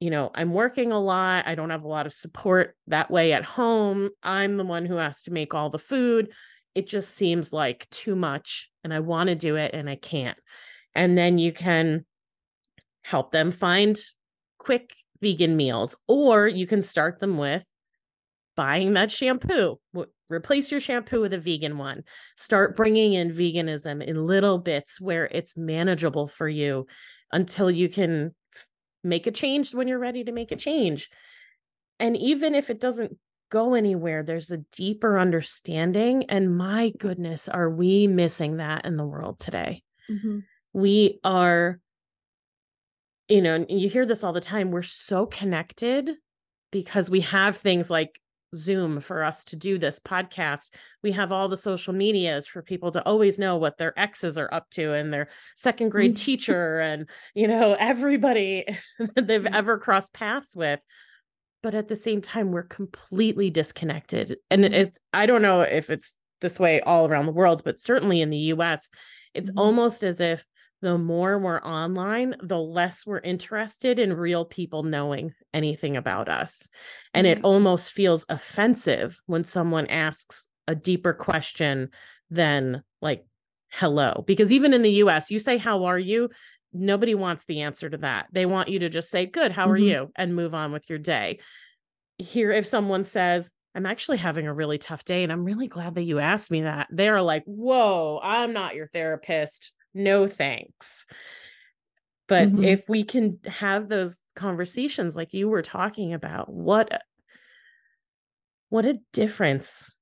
you know, I'm working a lot. I don't have a lot of support that way at home. I'm the one who has to make all the food. It just seems like too much and I want to do it and I can't. And then you can help them find quick vegan meals or you can start them with buying that shampoo replace your shampoo with a vegan one start bringing in veganism in little bits where it's manageable for you until you can make a change when you're ready to make a change. And even if it doesn't go anywhere, there's a deeper understanding. And my goodness, are we missing that in the world today? Mm-hmm. We are, you know, you hear this all the time. We're so connected because we have things like Zoom for us to do this podcast. We have all the social medias for people to always know what their exes are up to and their second grade mm. teacher and, you know, everybody that they've mm. ever crossed paths with. But at the same time, we're completely disconnected. And mm-hmm. it's, I don't know if it's this way all around the world, but certainly in the US, it's mm-hmm. almost as if the more we're online, the less we're interested in real people knowing anything about us. And mm-hmm. it almost feels offensive when someone asks a deeper question than like, hello. Because even in the US, you say, How are you? Nobody wants the answer to that. They want you to just say, Good, how are mm-hmm. you? and move on with your day. Here, if someone says, I'm actually having a really tough day and I'm really glad that you asked me that. They're like, Whoa, I'm not your therapist no thanks. But mm-hmm. if we can have those conversations like you were talking about, what what a difference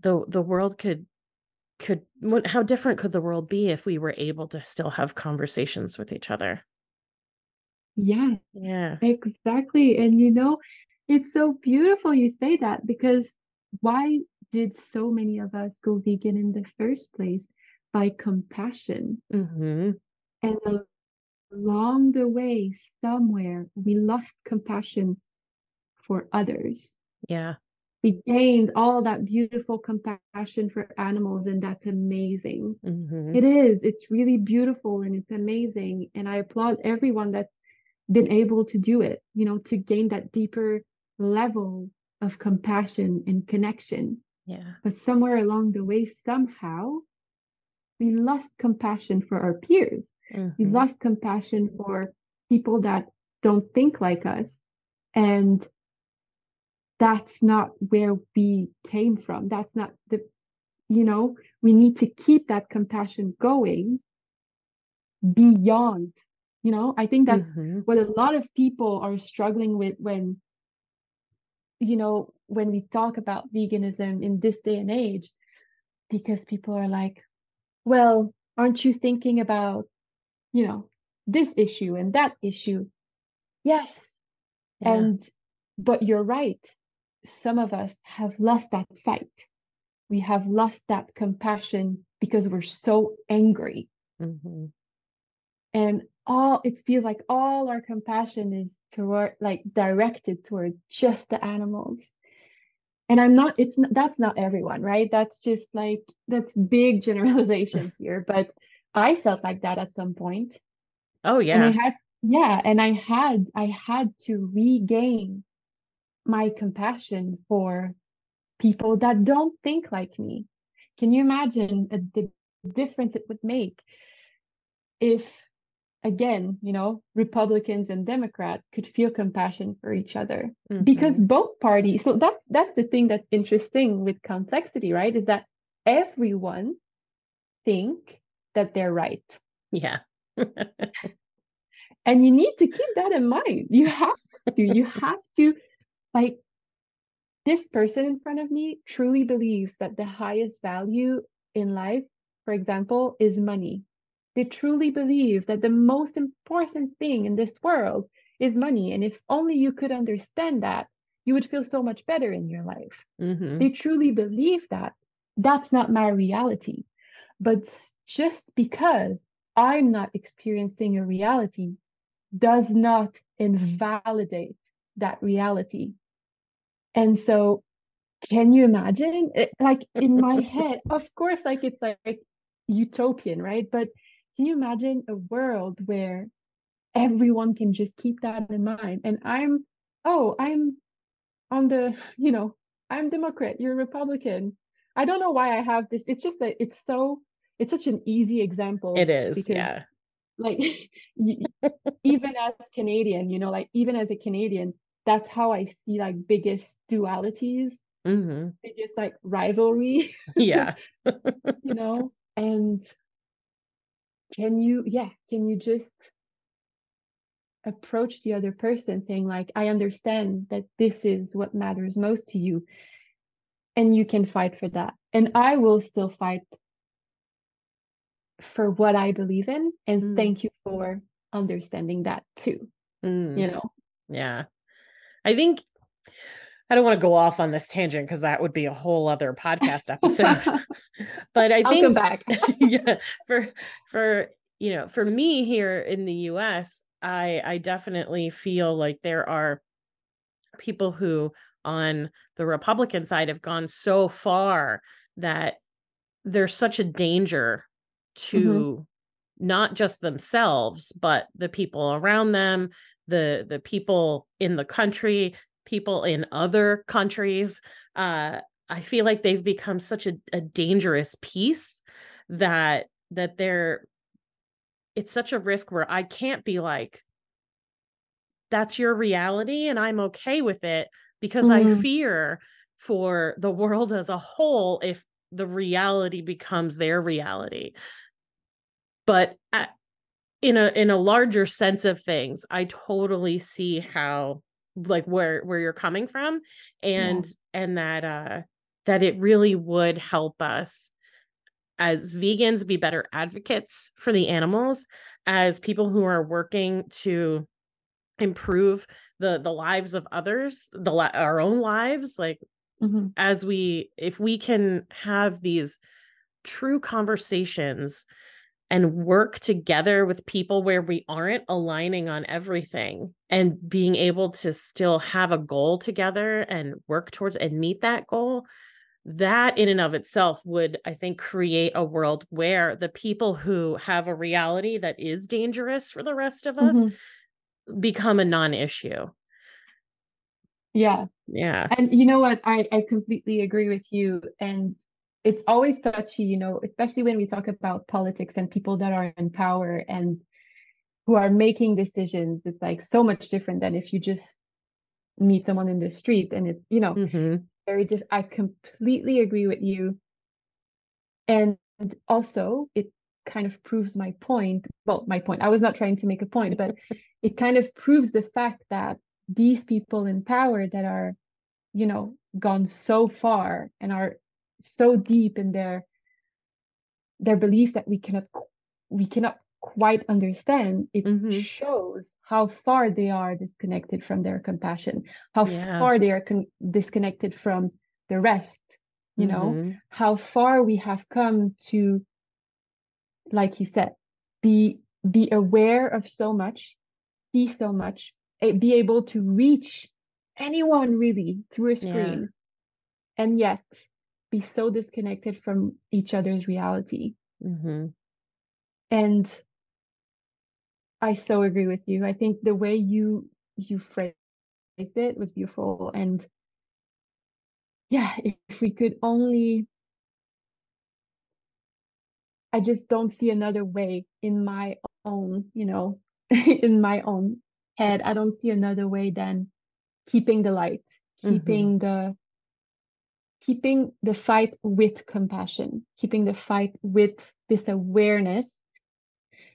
the the world could could what, how different could the world be if we were able to still have conversations with each other? Yeah yeah. Exactly. And you know it's so beautiful you say that because why did so many of us go vegan in the first place by compassion. Mm-hmm. And along the way, somewhere, we lost compassion for others. Yeah. we gained all that beautiful compassion for animals and that's amazing Mhm. it is it's really beautiful and it's amazing and i applaud everyone that's been able to do it you know to gain that deeper level of compassion and connection Yeah. but somewhere along the way somehow we lost compassion for our peers we Mhm. lost compassion for people that don't think like us and that's not where we came from that's not the you know we need to keep that compassion going beyond you know i think that's Mhm. what a lot of people are struggling with when you know when we talk about veganism in this day and age because people are like well aren't you thinking about you know this issue and that issue? Yes. Yeah. and but you're right. Some of us have lost that sight. We have lost that compassion because we're so angry. Mm-hmm. and all it feels like all our compassion is toward like directed toward just the animals and i'm not it's not, that's not everyone right? That's just like that's big generalization here but i felt like that at some point. Oh yeah and i had yeah and i had i had to regain my compassion for people that don't think like me. Can you imagine uh, the difference it would make if again you know republicans and democrats could feel compassion for each other because Mhm. both parties so that's that's the thing that's interesting with complexity right is that everyone think that they're right Yeah. and you need to keep that in mind you have to you have to like this person in front of me truly believes that the highest value in life for example is money they truly believe that the most important thing in this world is money. And if only you could understand that you would feel so much better in your life. Mhm. they truly believe that. That's not my reality. But just because i'm not experiencing a reality does not invalidate that reality. And so can you imagine? It, like in my head of course like it's like utopian right? But can you imagine a world where everyone can just keep that in mind and i'm oh i'm on the you know i'm democrat you're republican i don't know why i have this it's just that it's so it's such an easy example It is. because Yeah. like even as canadian you know like even as a canadian that's how i see like biggest dualities Mhm. biggest like rivalry Yeah. you know and can you yeah can you just approach the other person saying like i understand that this is what matters most to you and you can fight for that and i will still fight for what i believe in and Mm. thank you for understanding that too Mm. you know Yeah. I think I don't want to go off on this tangent because that would be a whole other podcast episode. but I think back yeah, for for you know, for me here in the US, I I definitely feel like there are people who on the Republican side have gone so far that there's such a danger mm-hmm. to not just themselves but the people around them the the people in the country people in other countries uh i feel like they've become such a, a dangerous piece that that they're it's such a risk where i can't be like that's your reality and i'm okay with it because i Mm. fear for the world as a whole if the reality becomes their reality but uh, in a in a larger sense of things i totally see how like where where you're coming from and and that uh that it really would help us as vegans be better advocates for the animals as people who are working to improve the the lives of others the our own lives like Mhm. as we if we can have these true conversations and work together with people where we aren't aligning on everything and being able to still have a goal together and work towards and meet that goal that in and of itself would i think create a world where the people who have a reality that is dangerous for the rest of us mm-hmm. become a non-issue. Yeah. Yeah. And you know what? I i completely agree with you and it's always touchy, you know, especially when we talk about politics and people that are in power and who are making decisions. It's like so much different than if you just meet someone in the street and it's, you know, mm-hmm. very different. I completely agree with you. And also, it kind of proves my point. Well, my point, I was not trying to make a point, but it kind of proves the fact that these people in power that are, you know, gone so far and are so deep in their their beliefs that we cannot we cannot quite understand it mm-hmm. shows how far they are disconnected from their compassion how yeah. far they are con- disconnected from the rest you mm-hmm. know how far we have come to like you said be be aware of so much see so much be able to reach anyone really through a screen yeah. and yet be so disconnected from each other's reality. Mm-hmm. And I so agree with you. I think the way you you phrased it was beautiful. And yeah, if we could only I just don't see another way in my own, you know, in my own head. I don't see another way than keeping the light, keeping mm-hmm. the keeping the fight with compassion, keeping the fight with this awareness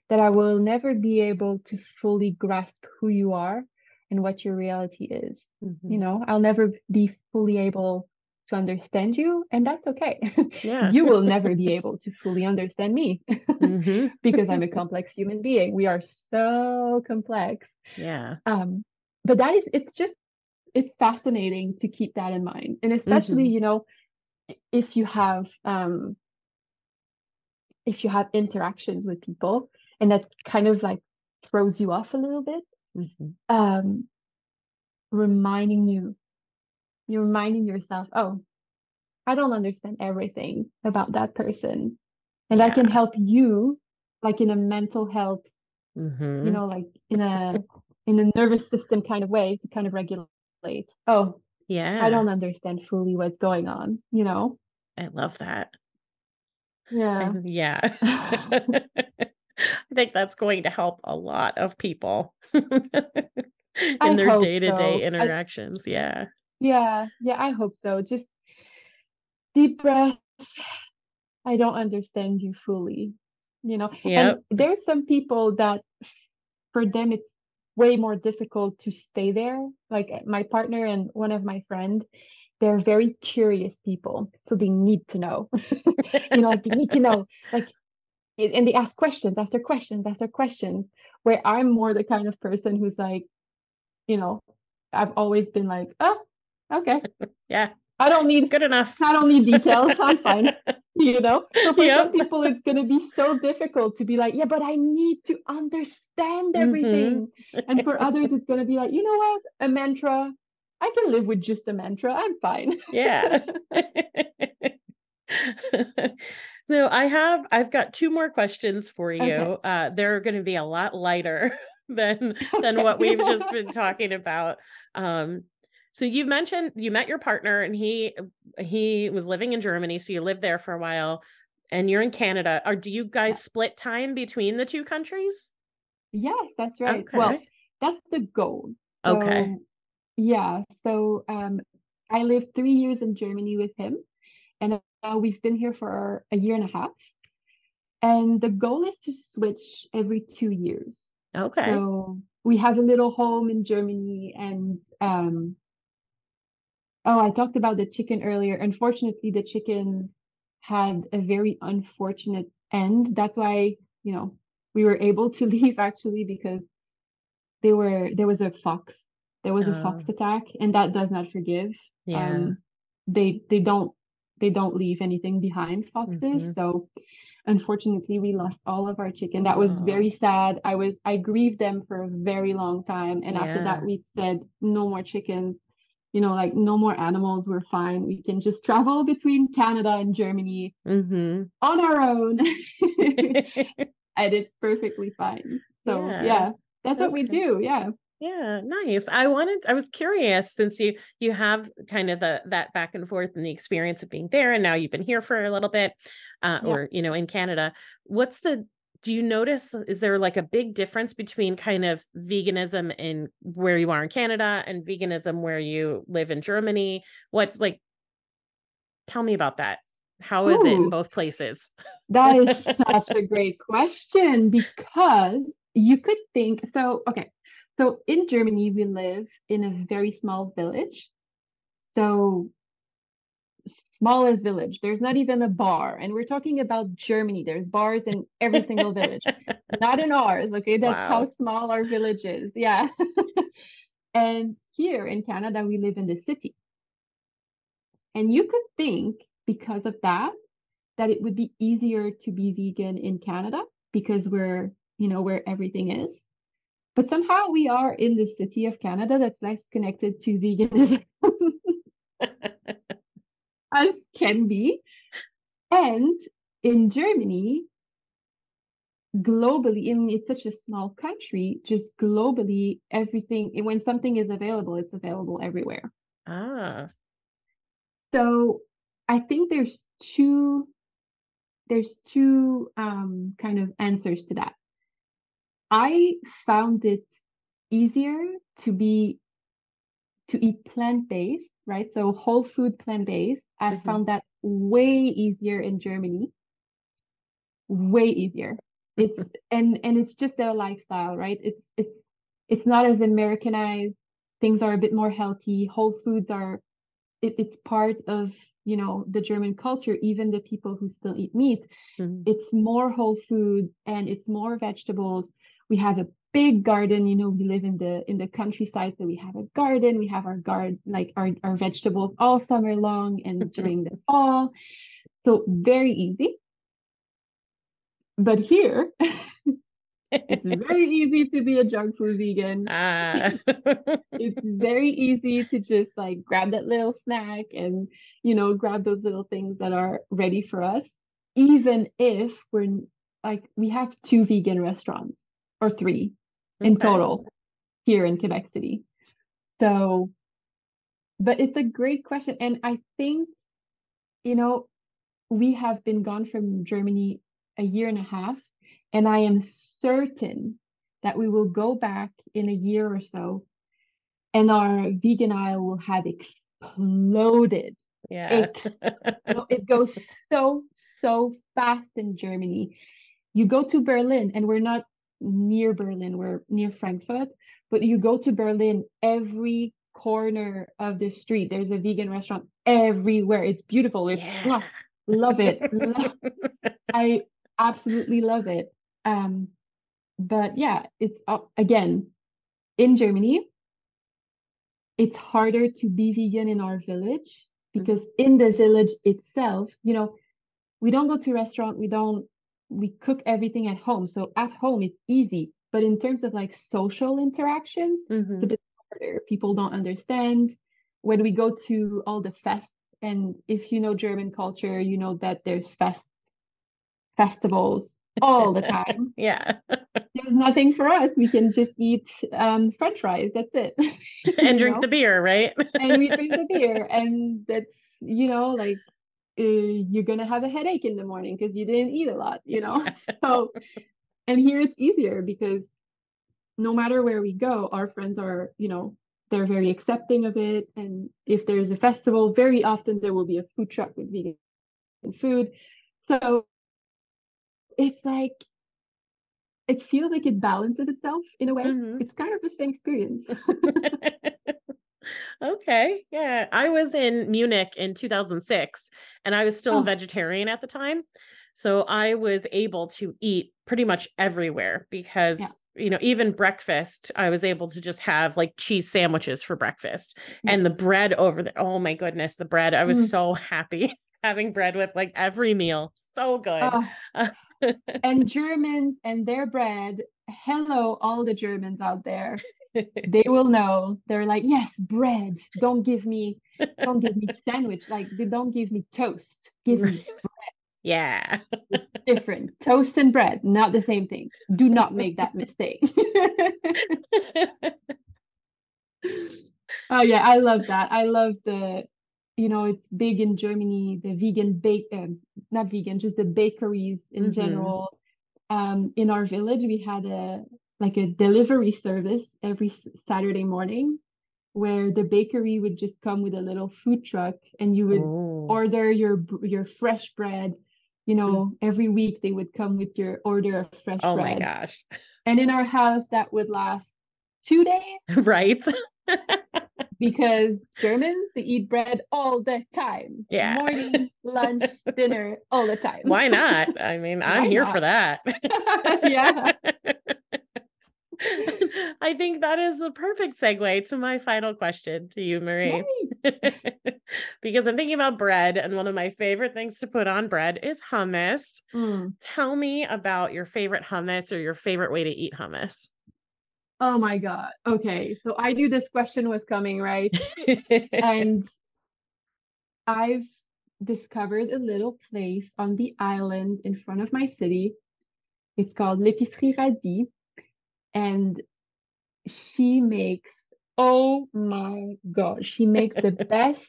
that I will never be able to fully grasp who you are and what your reality is. Mm-hmm. You know, I'll never be fully able to understand you, and that's okay. Yeah. you will never be able to fully understand me mm-hmm. because I'm a complex human being. We are so complex. Yeah. Um, but that is it's just it's fascinating to keep that in mind and especially mm-hmm. you know if you have um if you have interactions with people and that kind of like throws you off a little bit mm-hmm. um reminding you you're reminding yourself oh i don't understand everything about that person and yeah. i can help you like in a mental health mm-hmm. you know like in a in a nervous system kind of way to kind of regulate late. Oh, yeah. I don't understand fully what's going on, you know? I love that. Yeah. yeah. I think that's going to help a lot of people in I their day to day interactions. I, yeah. Yeah. Yeah. I hope so. Just deep breaths. I don't understand you fully, you know? Yep. And there's some people that for them it's way more difficult to stay there. Like my partner and one of my friend, they're very curious people, so they need to know. you know, like they need to know, like, and they ask questions after questions after questions. Where I'm more the kind of person who's like, you know, I've always been like, oh, okay, yeah, I don't need good enough. I don't need details. I'm fine. You know? So for yep. some people it's gonna be so difficult to be like, yeah, but I need to understand mm-hmm. everything. Mm-hmm. and for others it's gonna be like, you know what? A mantra. I can live with just a mantra. I'm fine. yeah. so I have I've got two more questions for you. Okay. Uh they're gonna be a lot lighter than than okay. what we've just been talking about. Um so you mentioned you met your partner and he he was living in Germany, so you lived there for a while and you're in Canada. Or do you guys split time between the two countries? Yes, that's right. Okay. Well, that's the goal. So, okay. Yeah. So um I lived three years in Germany with him and uh, we've been here for a year and a half. And the goal is to switch every two years. Okay. So we have a little home in Germany and um Oh, I talked about the chicken earlier. Unfortunately, the chicken had a very unfortunate end. That's why, you know, we were able to leave actually because they were there was a fox. There was a fox oh. attack and that does not forgive. Yeah. Um, they they don't they don't leave anything behind foxes. Mm-hmm. So unfortunately we lost all of our chicken that was very sad i was i grieved them for a very long time and after that we said no more chickens you know like no more animals we're fine we can just travel between canada and germany hmm on our own and it's perfectly fine so Yeah. yeah, that's what we do yeah Yeah, nice. I wanted I was curious since you you have kind of the that back and forth and the experience of being there and now you've been here for a little bit uh Yeah. or you know in Canada. What's the do you notice is there like a big difference between kind of veganism in where you are in Canada and veganism where you live in Germany? What's like tell me about that. How is it in both places? That is such a great question because you could think so. Okay, so in Germany, we live in a very small village. So, smallest village, there's not even a bar. And we're talking about Germany, there's bars in every single village, not in ours. Okay, that's how small our village is. Yeah. and here in Canada, we live in the city. And you could think because of that, that it would be easier to be vegan in Canada because we're, you know, where everything is. But somehow we are in the city of Canada that's less connected to veganism as can be. And in Germany, globally, I mean, it's such a small country, just globally, everything, when something is available, it's available everywhere. ah. So I think there's two there's two um, kind of answers to that. I found it easier to be to eat plant-based, right? So whole food plant-based. I Mhm. found that way easier in Germany. Way easier. It's and and it's just their lifestyle, right? It's it's it's not as Americanized. Things are a bit more healthy. Whole foods are it, it's part of you know the German culture. Even the people who still eat meat, Mhm. it's more whole food and it's more vegetables. We have a big garden. You know, we live in the in the countryside, so we have a garden. We have our garden like our our vegetables all summer long and during the fall. So very easy. But here, it's very easy to be a junk food vegan. Ah. it's very easy to just like grab that little snack and you know grab those little things that are ready for us even if we're like we have two vegan restaurants or three in Okay. total here in Quebec City so but it's a great question and I think you know we have been gone from Germany a year and a half and I am certain that we will go back in a year or so and our vegan aisle will have exploded. Yeah. It goes so, so fast in Germany. You go to Berlin, and we're not near Berlin, we're near Frankfurt, but you go to Berlin, every corner of the street, there's a vegan restaurant everywhere. It's beautiful. It's Yeah. love it. Love I absolutely love it. Um, but yeah, it's uh, again in Germany. It's harder to be vegan in our village because in the village itself, you know, we don't go to restaurant, we don't we cook everything at home. So at home it's easy, but in terms of like social interactions, Mhm. bit harder. People don't understand when we go to all the fests. And if you know German culture, you know that there's fest festivals all the time. Yeah. There's nothing for us. We can just eat um, French fries. That's it. And drink know? the beer, right? and we drink the beer, and that's you know like uh, you're gonna have a headache in the morning because you didn't eat a lot. You know, so and here it's easier because no matter where we go, our friends are you know they're very accepting of it, and if there's a festival, very often there will be a food truck with vegan food. So it's like it feels like it balances itself in a way. Mhm. It's kind of the same experience. okay. Yeah. I was in Munich in 2006 and I was still Oh. a vegetarian at the time. So I was able to eat pretty much everywhere because, Yeah. you know, even breakfast, I was able to just have like cheese sandwiches for breakfast and the bread over there. Oh my goodness, the bread. I was Mm. so happy. having bread with like every meal. So good. Oh, and Germans and their bread. Hello, all the Germans out there. They will know. They're like, yes, bread. Don't give me, don't give me sandwich. Like, they don't give me toast. Give me bread. yeah. different. Toast and bread, not the same thing. Do not make that mistake. oh yeah, I love that. I love the, you know, it's big in Germany. The vegan bake, um, not vegan, just the bakeries in Mhm. general. Um, in our village, we had a like a delivery service every Saturday morning, where the bakery would just come with a little food truck, and you would Ooh. order your your fresh bread. You know, every week they would come with your order of fresh bread. oh my gosh. And in our house, that would last two days right. because Germans they eat bread all the time. Yeah. Morning, lunch, dinner, all the time. Why not? I mean, I'm Why here not? for that. Yeah. I think that is the perfect segue to my final question to you, Marie. Because I'm thinking about bread, and one of my favorite things to put on bread is hummus. Mm. Tell me about your favorite hummus or your favorite way to eat hummus. Oh my God. Okay. So I knew this question was coming, right? And I've discovered a little place on the island in front of my city. It's called L'Épicerie Radis. And she makes, oh my God, she makes the best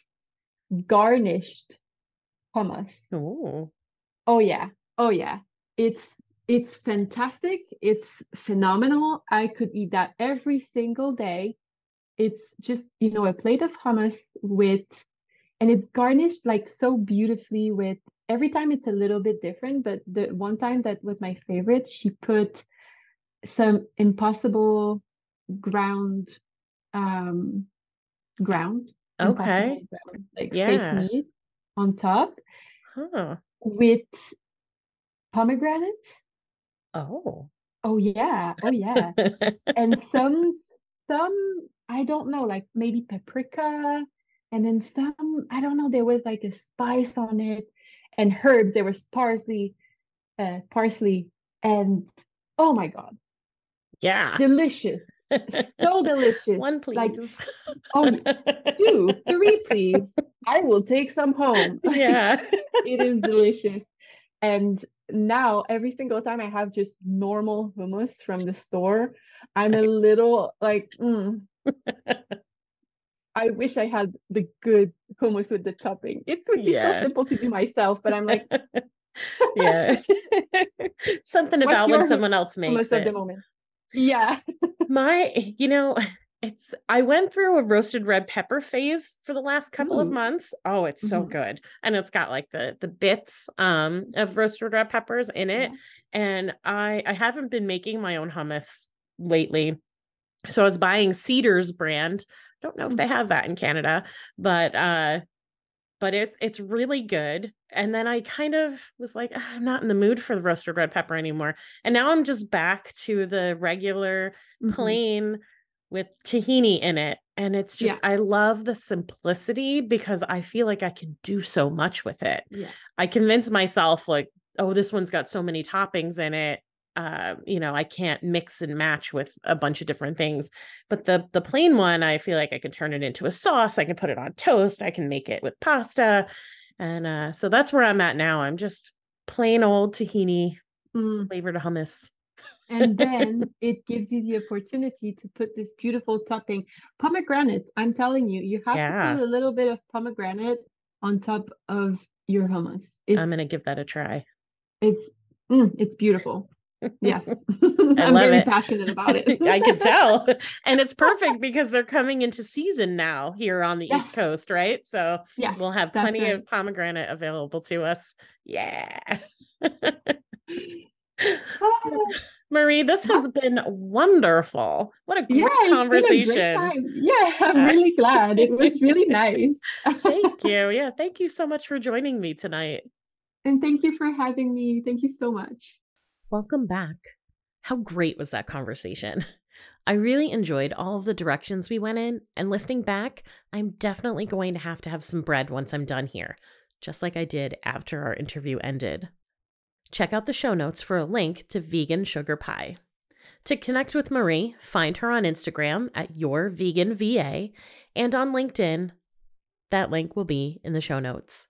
garnished hummus. oh, Oh yeah. Oh yeah. It's it's fantastic. It's phenomenal. I could eat that every single day. It's just, you know, a plate of hummus with and it's garnished like so beautifully with every time it's a little bit different, but the one time that was my favorite, she put some impossible ground um ground okay. ground, like Yeah. fake meat on top Huh. with pomegranate. Oh. Oh yeah, oh yeah. And some some I don't know, like maybe paprika, and then some I don't know, there was like a spice on it, and herbs. There was parsley, uh, parsley, and oh my God, yeah. delicious, so delicious. One, like- please. Oh, Two, three, please. I will take some home. yeah. it is delicious. And now every single time I have just normal hummus from the store, I'm a little like, mm, I wish I had the good hummus with the topping. It would be Yeah. so simple to do myself, but I'm like yeah. Something about when someone else makes of the it. moment. Yeah. My, you know, it's I went through a roasted red pepper phase for the last couple of months. Oh, it's so Mhm. good. And it's got like the the bits um of roasted red peppers in it. Yeah. And I I haven't been making my own hummus lately. So I was buying Cedar's brand. Don't know if they have that in Canada, but uh but it's it's really good. And then I kind of was like, "Ah, I'm not in the mood for the roasted red pepper anymore. And now I'm just back to the regular Mhm. plain with tahini in it. And it's just, Yeah. I love the simplicity because I feel like I can do so much with it. Yeah. I convince myself, like, oh, this one's got so many toppings in it. Uh, you know, I can't mix and match with a bunch of different things. But the the plain one, I feel like I can turn it into a sauce. I can put it on toast. I can make it with pasta. And uh, so that's where I'm at now. I'm just plain old tahini Mm. flavored hummus. And then it gives you the opportunity to put this beautiful topping. Pomegranate, I'm telling you, you have Yeah. to put a little bit of pomegranate on top of your hummus. It's I'm gonna give that a try. it's mm, it's beautiful. Yes. I I'm love very it. passionate about it. I can tell. And it's perfect because they're coming into season now here on the Yes. East Coast, right? So Yes. we'll have plenty right. of pomegranate available to us. Yeah. Marie, this has been wonderful. What a great yeah, it's a great conversation. time. Yeah, I'm really glad. It was really nice. Thank you. Yeah, thank you so much for joining me tonight. And thank you for having me. Thank you so much. Welcome back. How great was that conversation? I really enjoyed all of the directions we went in, and listening back, I'm definitely going to have to have some bread once I'm done here. just like I did after our interview ended. Check out the show notes for a link to vegan sugar pie. To connect with Marie, find her on Instagram at Your Vegan VA and on LinkedIn. That link will be in the show notes.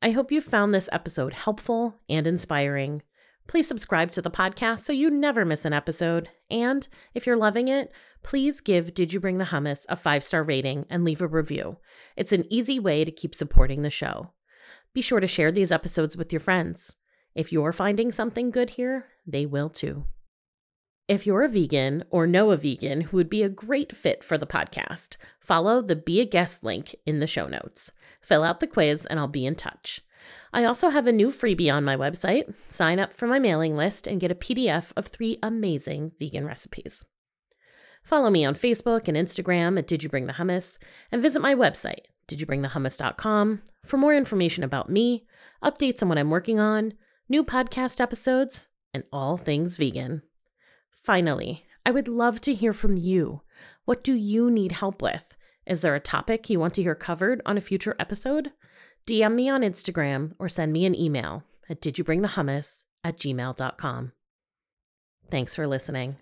I hope you found this episode helpful and inspiring. Please subscribe to the podcast so you never miss an episode. And if you're loving it, please give Did You Bring the Hummus a five star rating and leave a review. It's an easy way to keep supporting the show. Be sure to share these episodes with your friends. If you're finding something good here, they will too. If you're a vegan or know a vegan who would be a great fit for the podcast, follow the Be a Guest link in the show notes. Fill out the quiz and I'll be in touch. I also have a new freebie on my website. Sign up for my mailing list and get a PDF of three amazing vegan recipes. Follow me on Facebook and Instagram at Did You Bring the Hummus and visit my website, didyouBringTheHummus.com, for more information about me, updates on what I'm working on, new podcast episodes, and all things vegan. Finally, I would love to hear from you. What do you need help with? Is there a topic you want to hear covered on a future episode? DM me on Instagram or send me an email at didyouBringTheHummus at gmail.com. Thanks for listening.